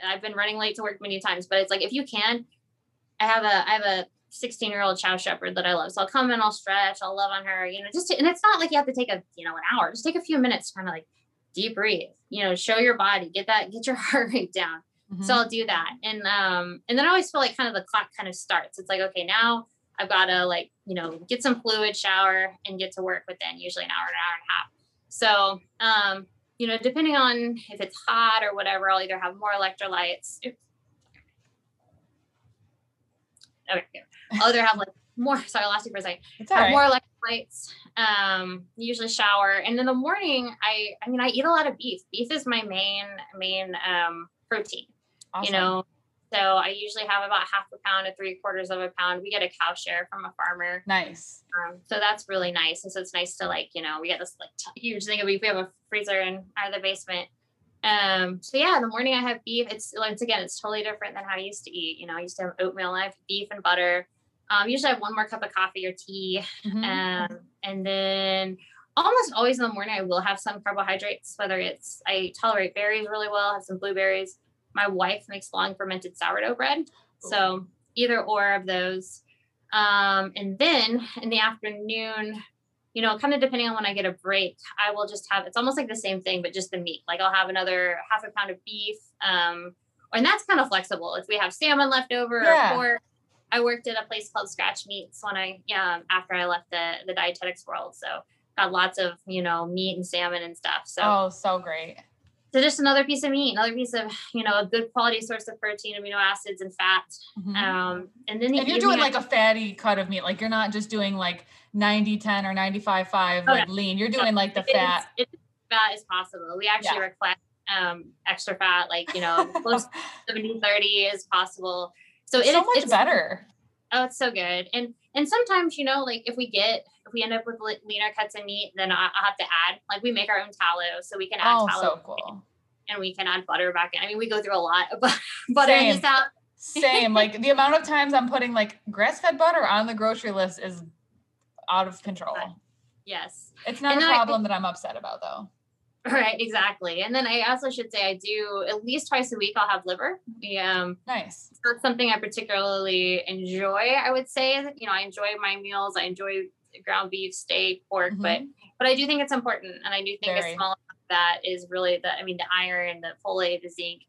Speaker 2: I've been running late to work many times, but it's like if you can, I have a I have a 16 year old chow shepherd that I love. So I'll come in, I'll stretch, I'll love on her, you know, just to, and it's not like you have to take a you know an hour. Just take a few minutes to kind of like deep breathe. You know, show your body, get that, get your heart rate down Mm-hmm. So I'll do that. And um, and then I always feel like kind of the clock kind of starts. It's like, okay, now I've got to like, you know, get some fluid, shower, and get to work within usually an hour, an hour and a half. So um, you know, depending on if it's hot or whatever, I'll either have more electrolytes. Okay, I'll either have like more. Sorry, I lost you for a second.
Speaker 1: It's all
Speaker 2: have more electrolytes. Um, usually shower, and in the morning, I I mean I eat a lot of beef. Beef is my main main um protein.
Speaker 1: Awesome.
Speaker 2: You know, so I usually have about half a pound to three quarters of a pound. We get a cow share from a farmer.
Speaker 1: Nice.
Speaker 2: Um, so that's really nice. And so it's nice to like, you know, we get this like t- huge thing of beef. We have a freezer in out of the basement. Um, so yeah, in the morning I have beef. It's once again, it's totally different than how I used to eat. You know, I used to have oatmeal, I have beef and butter. Um, usually I have one more cup of coffee or tea.
Speaker 1: Mhm.
Speaker 2: Um, and then almost always in the morning I will have some carbohydrates, whether it's I tolerate berries really well, have some blueberries. My wife makes long fermented sourdough bread. So either or of those. Um, and then in the afternoon, you know, kind of depending on when I get a break, I will just have it's almost like the same thing, but just the meat. Like I'll have another half a pound of beef. Um, and that's kind of flexible. If we have salmon left over
Speaker 1: Yeah.
Speaker 2: or pork, I worked at a place called Scratch Meats when I yeah, after I left the the dietetics world. So got lots of, you know, meat and salmon and stuff. So
Speaker 1: oh, so great.
Speaker 2: So just another piece of meat, another piece of, you know, a good quality source of protein, amino acids, and fat.
Speaker 1: Mhm.
Speaker 2: Um, and then the
Speaker 1: and you're doing
Speaker 2: I-
Speaker 1: like a fatty cut of meat. Like you're not just doing like 90 10 or 95 5
Speaker 2: Oh,
Speaker 1: like lean. You're doing like the
Speaker 2: it is-
Speaker 1: fat.
Speaker 2: It's fat as possible. We actually
Speaker 1: Yeah.
Speaker 2: request um, extra fat, like you know, close to 70 30 as possible. So it
Speaker 1: so
Speaker 2: is-
Speaker 1: much
Speaker 2: it's,
Speaker 1: better.
Speaker 2: Oh, it's so good. And and sometimes you know, like if we get if we end up with leaner cuts of meat, then I, I'll have to add like we make our own tallow, so we can add
Speaker 1: Oh,
Speaker 2: tallow
Speaker 1: so cool.
Speaker 2: and we can add butter back in. I mean, we go through a lot of bu- butter in
Speaker 1: Same.
Speaker 2: this house.
Speaker 1: Same. Like the amount of times I'm putting like grass fed butter on the grocery list is out of control.
Speaker 2: Yes.
Speaker 1: It's not
Speaker 2: And
Speaker 1: a
Speaker 2: then I-
Speaker 1: problem that I'm upset about though.
Speaker 2: Right, exactly. And then I also should say I do at least twice a week I'll have liver. Um
Speaker 1: Nice.
Speaker 2: it's not something I particularly enjoy, I would say. You know, I enjoy my meals, I enjoy ground beef, steak, pork, but
Speaker 1: Mhm.
Speaker 2: but I do think it's important and I do think
Speaker 1: Very.
Speaker 2: a small amount of that is really the I mean the iron, the folate, the zinc.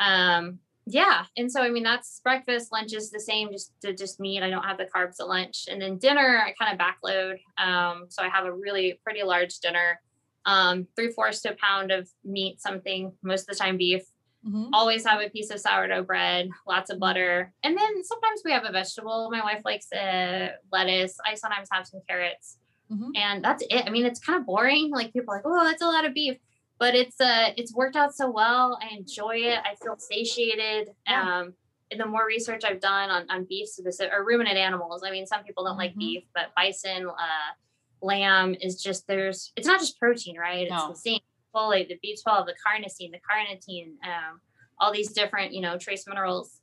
Speaker 2: Um yeah, and so I mean that's breakfast, lunch is the same, just to just meat. I don't have the carbs at lunch, and then dinner I kind of backload. Um, so I have a really pretty large dinner, um, three fourths to a pound of meat, something most of the time beef.
Speaker 1: Mhm.
Speaker 2: Always have a piece of sourdough bread, lots of butter, and then sometimes we have a vegetable. My wife likes uh, lettuce. I sometimes have some carrots,
Speaker 1: Mhm.
Speaker 2: and that's it. I mean, it's kind of boring. Like people are like, oh, that's a lot of beef, but it's uh, it's worked out so well. I enjoy it. I feel satiated.
Speaker 1: Yeah.
Speaker 2: Um, and the more research I've done on on beef specific or ruminant animals, I mean, some people don't like
Speaker 1: Mhm.
Speaker 2: beef, but bison, uh, lamb is just there's. It's not just protein, right? It's
Speaker 1: No.
Speaker 2: the same folate, the B12, the carnosine, the carnitine, um, all these different, you know, trace minerals.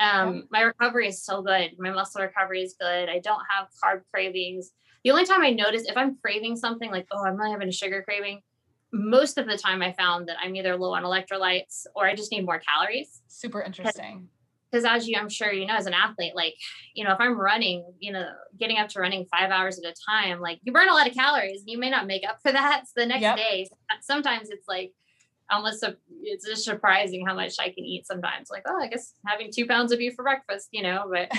Speaker 2: Um, my recovery is so good. My muscle recovery is good. I don't have carb cravings. The only time I notice if I'm craving something like, oh, I'm really having a sugar craving, most of the time I found that I'm either low on electrolytes or I just need more calories.
Speaker 1: Super interesting.
Speaker 2: Because as you, I'm sure you know, as an athlete, like, you know, if I'm running, you know, getting up to running five hours at a time, like you burn a lot of calories. And you may not make up for that. So the next
Speaker 1: Yep.
Speaker 2: day, sometimes it's like almost a, it's just surprising how much I can eat sometimes. Like, oh, I guess having two pounds of beef for breakfast, you know, but uh,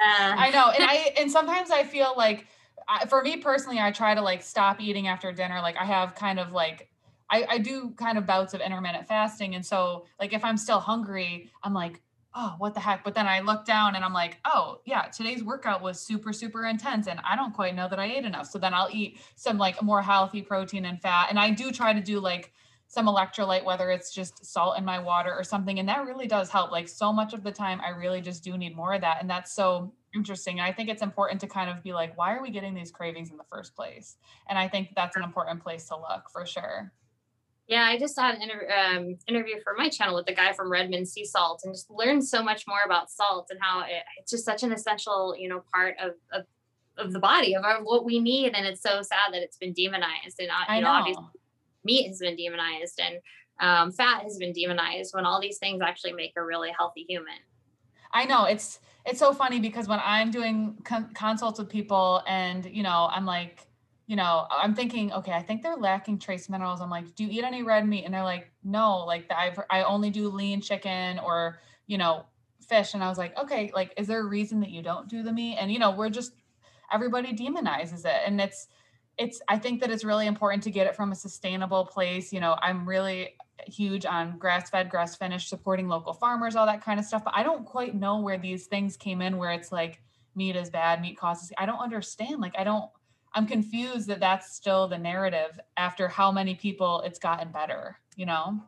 Speaker 1: I know, and I and sometimes I feel like, I, for me personally, I try to like stop eating after dinner. Like I have kind of like. I, I do kind of bouts of intermittent fasting. And so like if I'm still hungry, I'm like, oh, what the heck? But then I look down and I'm like, oh yeah, today's workout was super, super intense. And I don't quite know that I ate enough. So then I'll eat some like more healthy protein and fat. And I do try to do like some electrolyte, whether it's just salt in my water or something. And that really does help. Like so much of the time, I really just do need more of that. And that's so interesting. And I think it's important to kind of be like, why are we getting these cravings in the first place? And I think that's an important place to look for sure.
Speaker 2: Yeah, I just had an inter- um, interview for my channel with the guy from Redmond Sea Salt, and just learned so much more about salt and how it, it's just such an essential, you know, part of of, of the body of our, what we need. And it's so sad that it's been demonized, and uh,
Speaker 1: I
Speaker 2: you know,
Speaker 1: know.
Speaker 2: obviously meat has been demonized, and um, fat has been demonized. When all these things actually make a really healthy human.
Speaker 1: I know it's it's so funny because when I'm doing con- consults with people and you know I'm like you know I'm thinking okay I think they're lacking trace minerals I'm like do you eat any red meat and they're like no like I've I only do lean chicken or you know fish and I was like okay like is there a reason that you don't do the meat and you know we're just everybody demonizes it and it's it's I think that it's really important to get it from a sustainable place you know I'm really huge on grass fed, grass finished, supporting local farmers, all that kind of stuff. But I don't quite know where these things came in where it's like meat is bad, meat causes. I don't understand. Like, I don't, I'm confused that that's still the narrative after how many people it's gotten better, you know?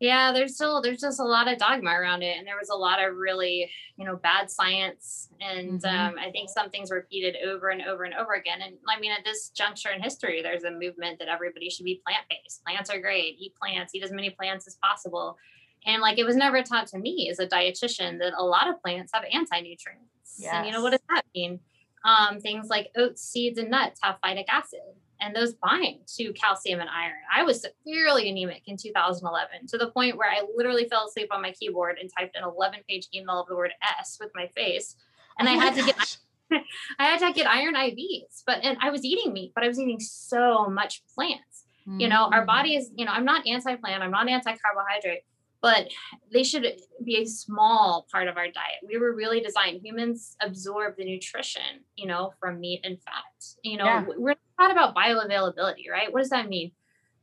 Speaker 2: Yeah, there's still there's just a lot of dogma around it, and there was a lot of really you know bad science, and mm-hmm. um, I think some things repeated over and over and over again. And I mean, at this juncture in history, there's a movement that everybody should be plant based. Plants are great. Eat plants. Eat as many plants as possible. And like it was never taught to me as a dietitian that a lot of plants have anti nutrients. Yes. And you know what does that mean? Um, things like oats, seeds, and nuts have phytic acid and those bind to calcium and iron. I was severely anemic in 2011 to the point where I literally fell asleep on my keyboard and typed an 11 page email of the word S with my face. And oh I had gosh. to get I had to get iron IVs, but and I was eating meat, but I was eating so much plants. Mm-hmm. You know, our mm. body is, you know, I'm not anti-plant, I'm not anti-carbohydrate, but they should be a small part of our diet. We were really designed, humans absorb the nutrition, you know, from meat and fat. You know, yeah. we're not about bioavailability, right? What does that mean?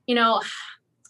Speaker 2: You know,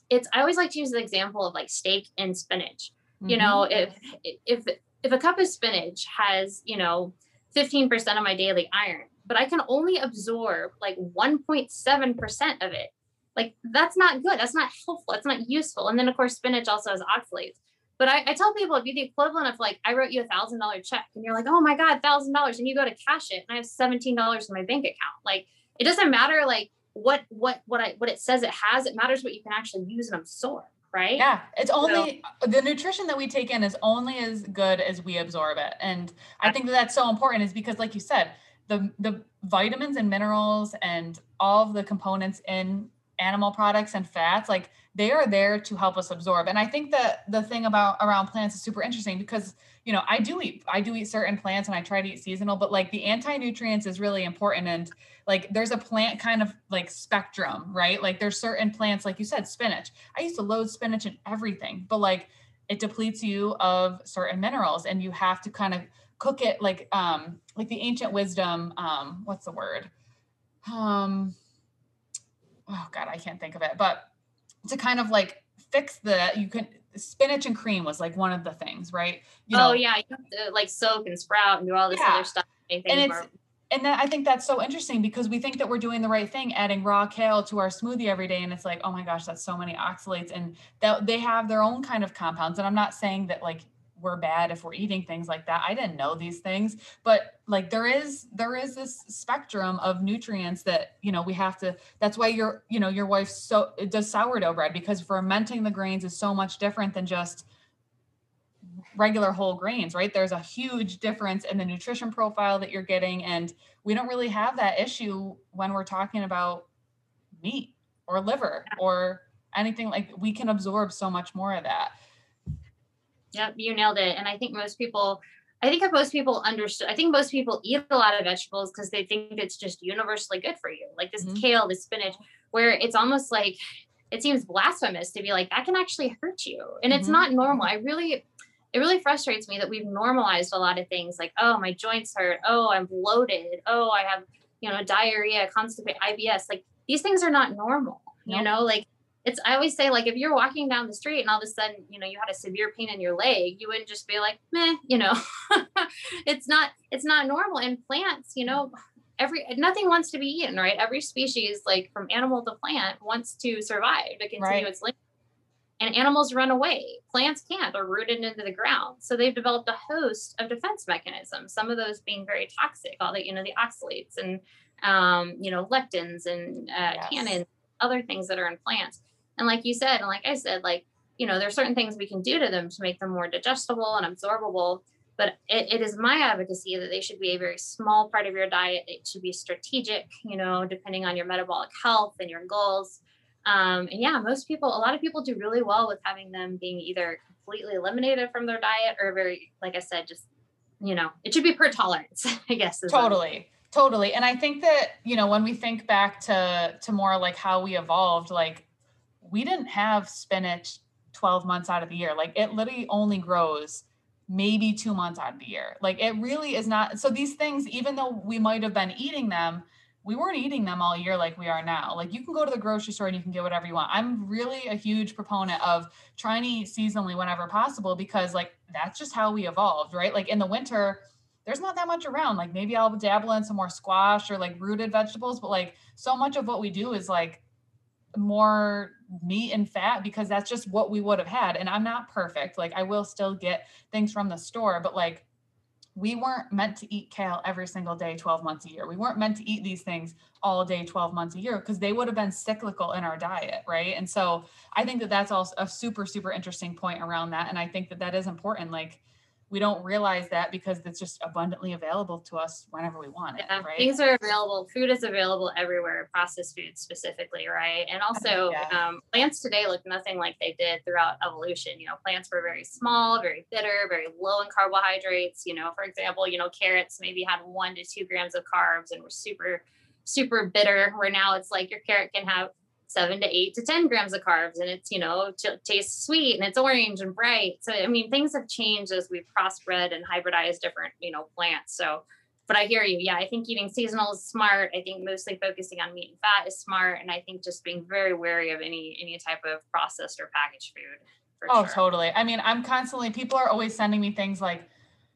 Speaker 2: it's I always like to use the example of like steak and spinach. Mm-hmm. You know, if if if a cup of spinach has, you know, 15% of my daily iron, but I can only absorb like 1.7% of it like that's not good. That's not helpful. That's not useful. And then of course spinach also has oxalates. But I, I tell people it'd be the equivalent of like I wrote you a thousand dollar check and you're like, oh my God, thousand dollars. And you go to cash it and I have $17 in my bank account. Like it doesn't matter like what what what I what it says it has. It matters what you can actually use and absorb. Right.
Speaker 1: Yeah. It's only so, the nutrition that we take in is only as good as we absorb it. And I think that that's so important is because like you said, the the vitamins and minerals and all of the components in animal products and fats like they are there to help us absorb. And i think that the thing about around plants is super interesting because you know i do eat i do eat certain plants and i try to eat seasonal but like the anti-nutrients is really important. And like there's a plant kind of like spectrum right? Like there's certain plants like you said spinach. I used to load spinach in everything but like it depletes you of certain minerals and you have to kind of cook it like um like the ancient wisdom um what's the word? Um oh god, I can't think of it, but to kind of like fix the you can spinach and cream was like one of the things, right?
Speaker 2: You oh, know, oh yeah, you have to like soak and sprout and do all this yeah. other stuff.
Speaker 1: And it's and then I think that's so interesting because we think that we're doing the right thing, adding raw kale to our smoothie every day, and it's like, oh my gosh, that's so many oxalates, and that they have their own kind of compounds. And I'm not saying that like we're bad if we're eating things like that. I didn't know these things, but like there is there is this spectrum of nutrients that you know we have to. That's why your you know your wife so does sourdough bread because fermenting the grains is so much different than just regular whole grains, right? There's a huge difference in the nutrition profile that you're getting, and we don't really have that issue when we're talking about meat or liver or anything like we can absorb so much more of that
Speaker 2: Yep, you nailed it. And I think most people, I think most people understood. I think most people eat a lot of vegetables because they think it's just universally good for you, like this mm-hmm. kale, this spinach, where it's almost like it seems blasphemous to be like that can actually hurt you, and mm-hmm. it's not normal. I really, it really frustrates me that we've normalized a lot of things like, oh, my joints hurt, oh, I'm bloated, oh, I have you know diarrhea, constipation, IBS. Like these things are not normal. Nope. You know, like it's i always say like if you're walking down the street and all of a sudden you know you had a severe pain in your leg you wouldn't just be like meh you know it's not it's not normal in plants you know every nothing wants to be eaten right every species like from animal to plant wants to survive to continue right. its life. and animals run away plants can't they're rooted into the ground so they've developed a host of defense mechanisms some of those being very toxic all the you know the oxalates and um, you know lectins and uh, yes. tannins other things that are in plants and like you said, and like I said, like, you know, there's certain things we can do to them to make them more digestible and absorbable. But it, it is my advocacy that they should be a very small part of your diet. It should be strategic, you know, depending on your metabolic health and your goals. Um, and yeah, most people, a lot of people do really well with having them being either completely eliminated from their diet or very, like I said, just, you know, it should be per tolerance, I guess.
Speaker 1: Totally. Totally. And I think that, you know, when we think back to to more like how we evolved, like we didn't have spinach 12 months out of the year. Like it literally only grows maybe two months out of the year. Like it really is not. So these things, even though we might have been eating them, we weren't eating them all year like we are now. Like you can go to the grocery store and you can get whatever you want. I'm really a huge proponent of trying to eat seasonally whenever possible because like that's just how we evolved, right? Like in the winter, there's not that much around. Like maybe I'll dabble in some more squash or like rooted vegetables, but like so much of what we do is like more meat and fat because that's just what we would have had. And I'm not perfect. Like I will still get things from the store, but like we weren't meant to eat kale every single day 12 months a year. We weren't meant to eat these things all day 12 months a year because they would have been cyclical in our diet, right? And so I think that that's also a super super interesting point around that and I think that that is important like we don't realize that because it's just abundantly available to us whenever we want it.
Speaker 2: Yeah,
Speaker 1: right?
Speaker 2: Things are available. Food is available everywhere, processed food specifically, right? And also, yeah. um, plants today look nothing like they did throughout evolution. You know, plants were very small, very bitter, very low in carbohydrates. You know, for example, you know, carrots maybe had one to two grams of carbs and were super, super bitter. Where now it's like your carrot can have seven to eight to 10 grams of carbs and it's, you know, t- tastes sweet and it's orange and bright. So, I mean, things have changed as we've crossbred and hybridized different, you know, plants. So, but I hear you. Yeah, I think eating seasonal is smart. I think mostly focusing on meat and fat is smart. And I think just being very wary of any, any type of processed or packaged food.
Speaker 1: oh,
Speaker 2: sure.
Speaker 1: totally. I mean, I'm constantly, people are always sending me things like,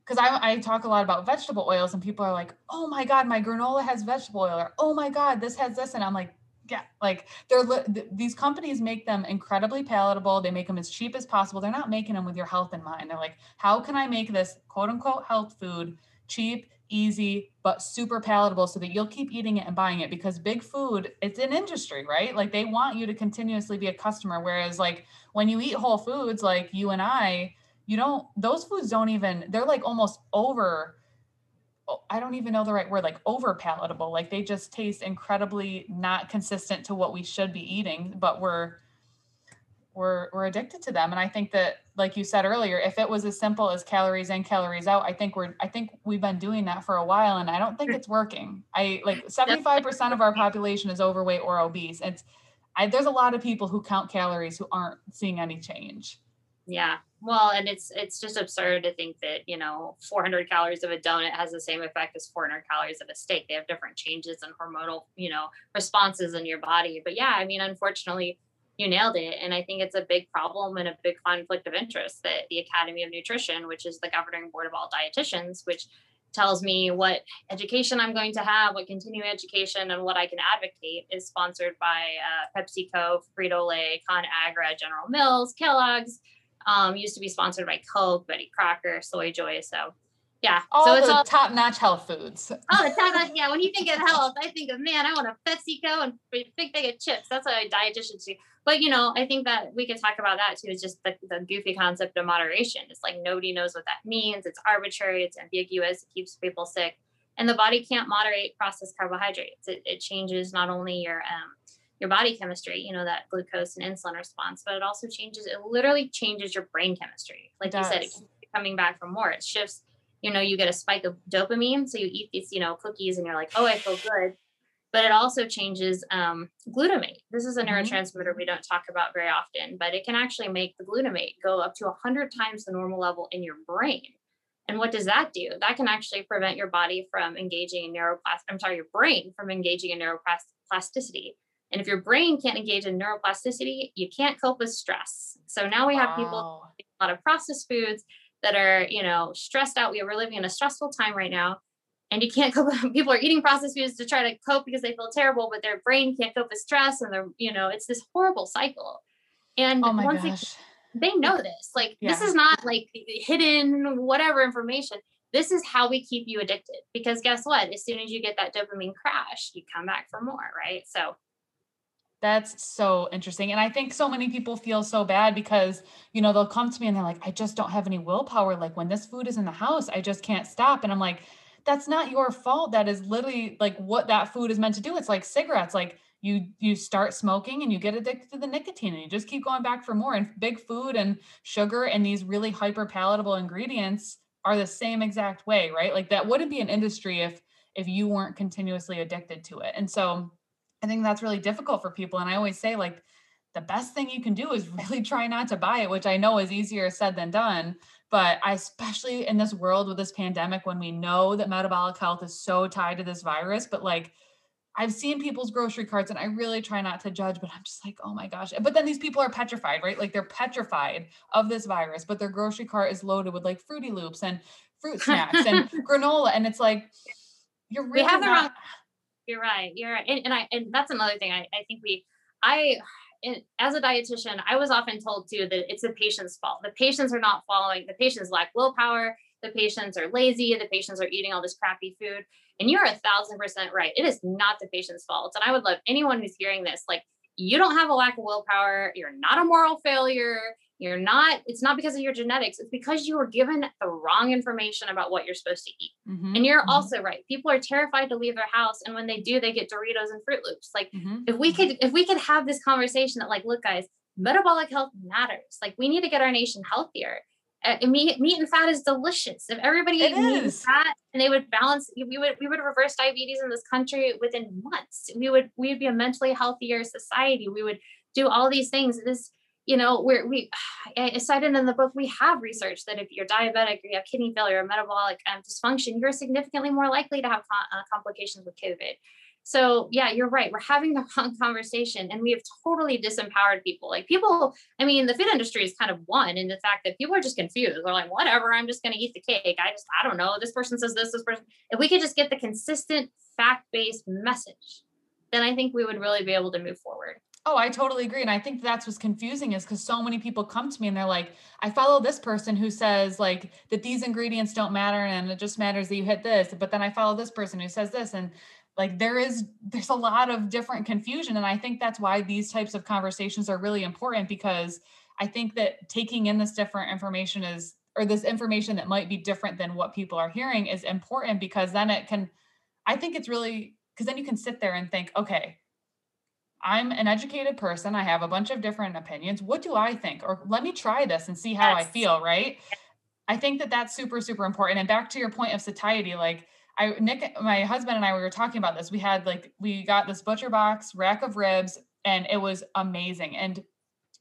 Speaker 1: because I, I talk a lot about vegetable oils and people are like, oh my God, my granola has vegetable oil, or oh my God, this has this. And I'm like, yeah like they're these companies make them incredibly palatable they make them as cheap as possible they're not making them with your health in mind they're like how can i make this quote unquote health food cheap easy but super palatable so that you'll keep eating it and buying it? Because big food it's an industry right? Like they want you to continuously be a customer whereas like when you eat whole foods like you and i you don't those foods don't even they're like almost over Oh, I don't even know the right word, like over palatable. Like they just taste incredibly not consistent to what we should be eating, but we're we're we're addicted to them. And I think that, like you said earlier, if it was as simple as calories in, calories out, I think we're I think we've been doing that for a while and I don't think it's working. I like 75% of our population is overweight or obese. It's I, there's a lot of people who count calories who aren't seeing any change.
Speaker 2: Yeah. Well, and it's it's just absurd to think that you know 400 calories of a donut has the same effect as 400 calories of a steak. They have different changes and hormonal you know responses in your body. But yeah, I mean, unfortunately, you nailed it, and I think it's a big problem and a big conflict of interest that the Academy of Nutrition, which is the governing board of all dietitians, which tells me what education I'm going to have, what continuing education, and what I can advocate is sponsored by uh, PepsiCo, Frito Lay, ConAgra, General Mills, Kellogg's um, used to be sponsored by Coke, Betty Crocker, Soy Joy. So yeah.
Speaker 1: All
Speaker 2: so
Speaker 1: it's all top notch health foods.
Speaker 2: Oh, the top notch. Yeah. When you think of health, I think of man, I want a PepsiCo and a big bag of chips. That's what a dietitian do. But you know, I think that we can talk about that too. Is just the, the goofy concept of moderation. It's like nobody knows what that means. It's arbitrary. It's ambiguous. It keeps people sick, and the body can't moderate processed carbohydrates. It, it changes not only your um, your body chemistry, you know, that glucose and insulin response, but it also changes, it literally changes your brain chemistry. Like you said, it keeps coming back for more. It shifts, you know, you get a spike of dopamine. So you eat these, you know, cookies and you're like, oh, I feel good. But it also changes um, glutamate. This is a mm-hmm. neurotransmitter we don't talk about very often, but it can actually make the glutamate go up to 100 times the normal level in your brain. And what does that do? That can actually prevent your body from engaging in neuroplasticity. I'm sorry, your brain from engaging in neuroplasticity. And if your brain can't engage in neuroplasticity, you can't cope with stress. So now we have people a lot of processed foods that are, you know, stressed out. We are living in a stressful time right now. And you can't cope. People are eating processed foods to try to cope because they feel terrible, but their brain can't cope with stress. And they're, you know, it's this horrible cycle. And
Speaker 1: oh my gosh.
Speaker 2: They, they know this. Like, yeah. this is not like hidden whatever information. This is how we keep you addicted. Because guess what? As soon as you get that dopamine crash, you come back for more, right? So
Speaker 1: that's so interesting. And I think so many people feel so bad because, you know, they'll come to me and they're like, I just don't have any willpower. Like when this food is in the house, I just can't stop. And I'm like, that's not your fault. That is literally like what that food is meant to do. It's like cigarettes. Like you you start smoking and you get addicted to the nicotine and you just keep going back for more. And big food and sugar and these really hyper palatable ingredients are the same exact way, right? Like that wouldn't be an industry if if you weren't continuously addicted to it. And so I think that's really difficult for people. And I always say, like, the best thing you can do is really try not to buy it, which I know is easier said than done. But I, especially in this world with this pandemic, when we know that metabolic health is so tied to this virus, but like, I've seen people's grocery carts and I really try not to judge, but I'm just like, oh my gosh. But then these people are petrified, right? Like they're petrified of this virus, but their grocery cart is loaded with like fruity loops and fruit snacks and granola. And it's like, you're really
Speaker 2: we have
Speaker 1: not,
Speaker 2: the wrong you're right you're right and, and i and that's another thing i, I think we i as a dietitian i was often told too that it's the patient's fault. The patients are not following the patients lack willpower the patients are lazy the patients are eating all this crappy food and you're a thousand percent right it is not the patient's fault and i would love anyone who's hearing this like you don't have a lack of willpower you're not a moral failure you're not, it's not because of your genetics. It's because you were given the wrong information about what you're supposed to eat. Mm-hmm. And you're mm-hmm. also right. People are terrified to leave their house. And when they do, they get Doritos and Froot Loops. Like mm-hmm. if we could, if we could have this conversation that like, look, guys, metabolic health matters. Like we need to get our nation healthier. Uh, meat, meat and fat is delicious. If everybody ate meat and fat and they would balance, we would we would reverse diabetes in this country within months. We would we would be a mentally healthier society. We would do all these things. This you know, where we I cited in the book, we have research that if you're diabetic or you have kidney failure or metabolic um, dysfunction, you're significantly more likely to have uh, complications with COVID. So yeah, you're right. We're having the wrong conversation and we have totally disempowered people. Like people, I mean, the food industry is kind of one in the fact that people are just confused. They're like, whatever, I'm just gonna eat the cake. I just, I don't know. This person says this, this person. If we could just get the consistent fact-based message, then I think we would really be able to move forward.
Speaker 1: Oh, I totally agree. And I think that's what's confusing is because so many people come to me and they're like, I follow this person who says like that these ingredients don't matter and it just matters that you hit this. But then I follow this person who says this. And like there is there's a lot of different confusion. And I think that's why these types of conversations are really important because I think that taking in this different information is or this information that might be different than what people are hearing is important because then it can I think it's really because then you can sit there and think, okay, I'm an educated person. I have a bunch of different opinions. What do I think? Or let me try this and see how yes. I feel, right? I think that that's super, super important. And back to your point of satiety, like I, Nick, my husband and I, we were talking about this. We had like, we got this butcher box rack of ribs and it was amazing. And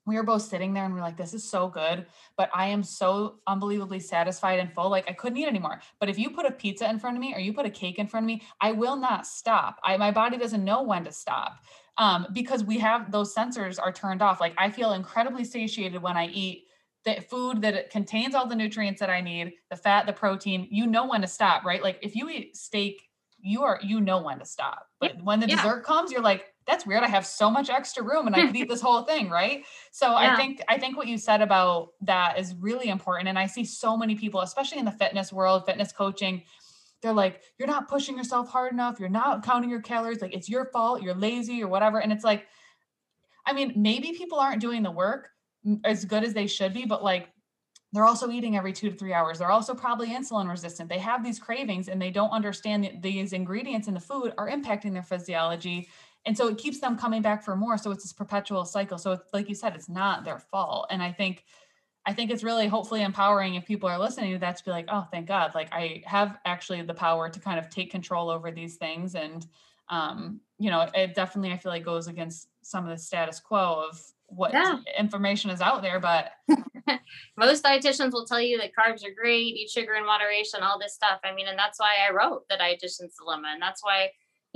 Speaker 1: we were both sitting there and we are like, this is so good, but I am so unbelievably satisfied and full. Like I couldn't eat anymore. But if you put a pizza in front of me or you put a cake in front of me, I will not stop. I, my body doesn't know when to stop um, because we have those sensors are turned off. Like I feel incredibly satiated when I eat the food that it contains all the nutrients that I need, the fat, the protein. You know when to stop, right? Like if you eat steak, you are you know when to stop. But yeah. when the yeah. dessert comes, you're like, that's weird. I have so much extra room and I could eat this whole thing, right? So yeah. I think I think what you said about that is really important. And I see so many people, especially in the fitness world, fitness coaching, they're like, you're not pushing yourself hard enough. You're not counting your calories. Like it's your fault. You're lazy or whatever. And it's like, I mean, maybe people aren't doing the work as good as they should be, but like they're also eating every two to three hours. They're also probably insulin resistant. They have these cravings and they don't understand that these ingredients in the food are impacting their physiology. And so it keeps them coming back for more. So it's this perpetual cycle. So it's like you said, it's not their fault. And I think I think it's really hopefully empowering if people are listening to that to be like, oh, thank God, like I have actually the power to kind of take control over these things. And, um, you know, it definitely, I feel like goes against some of the status quo of what yeah. information is out there. But
Speaker 2: most dietitians will tell you that carbs are great, eat sugar in moderation, all this stuff. I mean, and that's why I wrote the dietitian's dilemma. And that's why,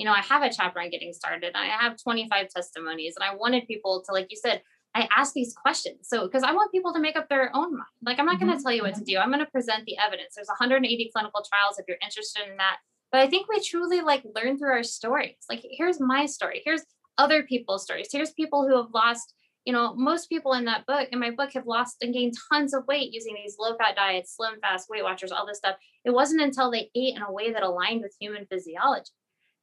Speaker 2: you know, I have a chapter on getting started. I have 25 testimonies and I wanted people to, like you said, I ask these questions. So, because I want people to make up their own mind. Like, I'm not mm-hmm. going to tell you what to do. I'm going to present the evidence. There's 180 clinical trials if you're interested in that. But I think we truly like learn through our stories. Like, here's my story. Here's other people's stories. Here's people who have lost, you know, most people in that book, in my book, have lost and gained tons of weight using these low fat diets, slim fast, Weight Watchers, all this stuff. It wasn't until they ate in a way that aligned with human physiology.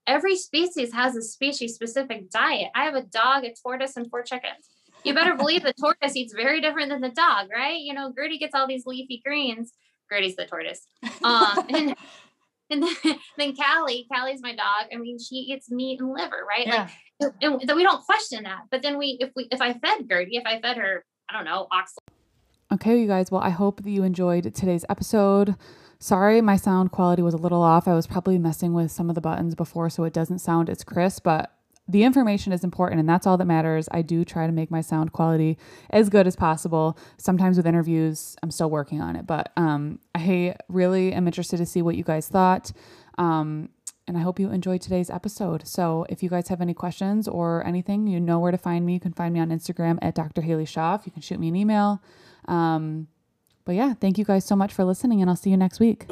Speaker 2: Every species has a species specific diet. I have a dog, a tortoise, and four chickens you better believe the tortoise eats very different than the dog, right? You know, Gertie gets all these leafy greens. Gertie's the tortoise. Um, and and then, then Callie, Callie's my dog. I mean, she eats meat and liver, right? Yeah. Like, and, and we don't question that. But then we, if we, if I fed Gertie, if I fed her, I don't know, ox.
Speaker 3: Okay, you guys. Well, I hope that you enjoyed today's episode. Sorry, my sound quality was a little off. I was probably messing with some of the buttons before, so it doesn't sound as crisp, but the information is important and that's all that matters. I do try to make my sound quality as good as possible. Sometimes with interviews, I'm still working on it, but um, I really am interested to see what you guys thought. Um,
Speaker 1: and I hope you enjoyed today's episode. So if you guys have any questions or anything, you know where to find me. You can find me on Instagram at Dr. Haley Schaff. You can shoot me an email. Um, but yeah, thank you guys so much for listening, and I'll see you next week.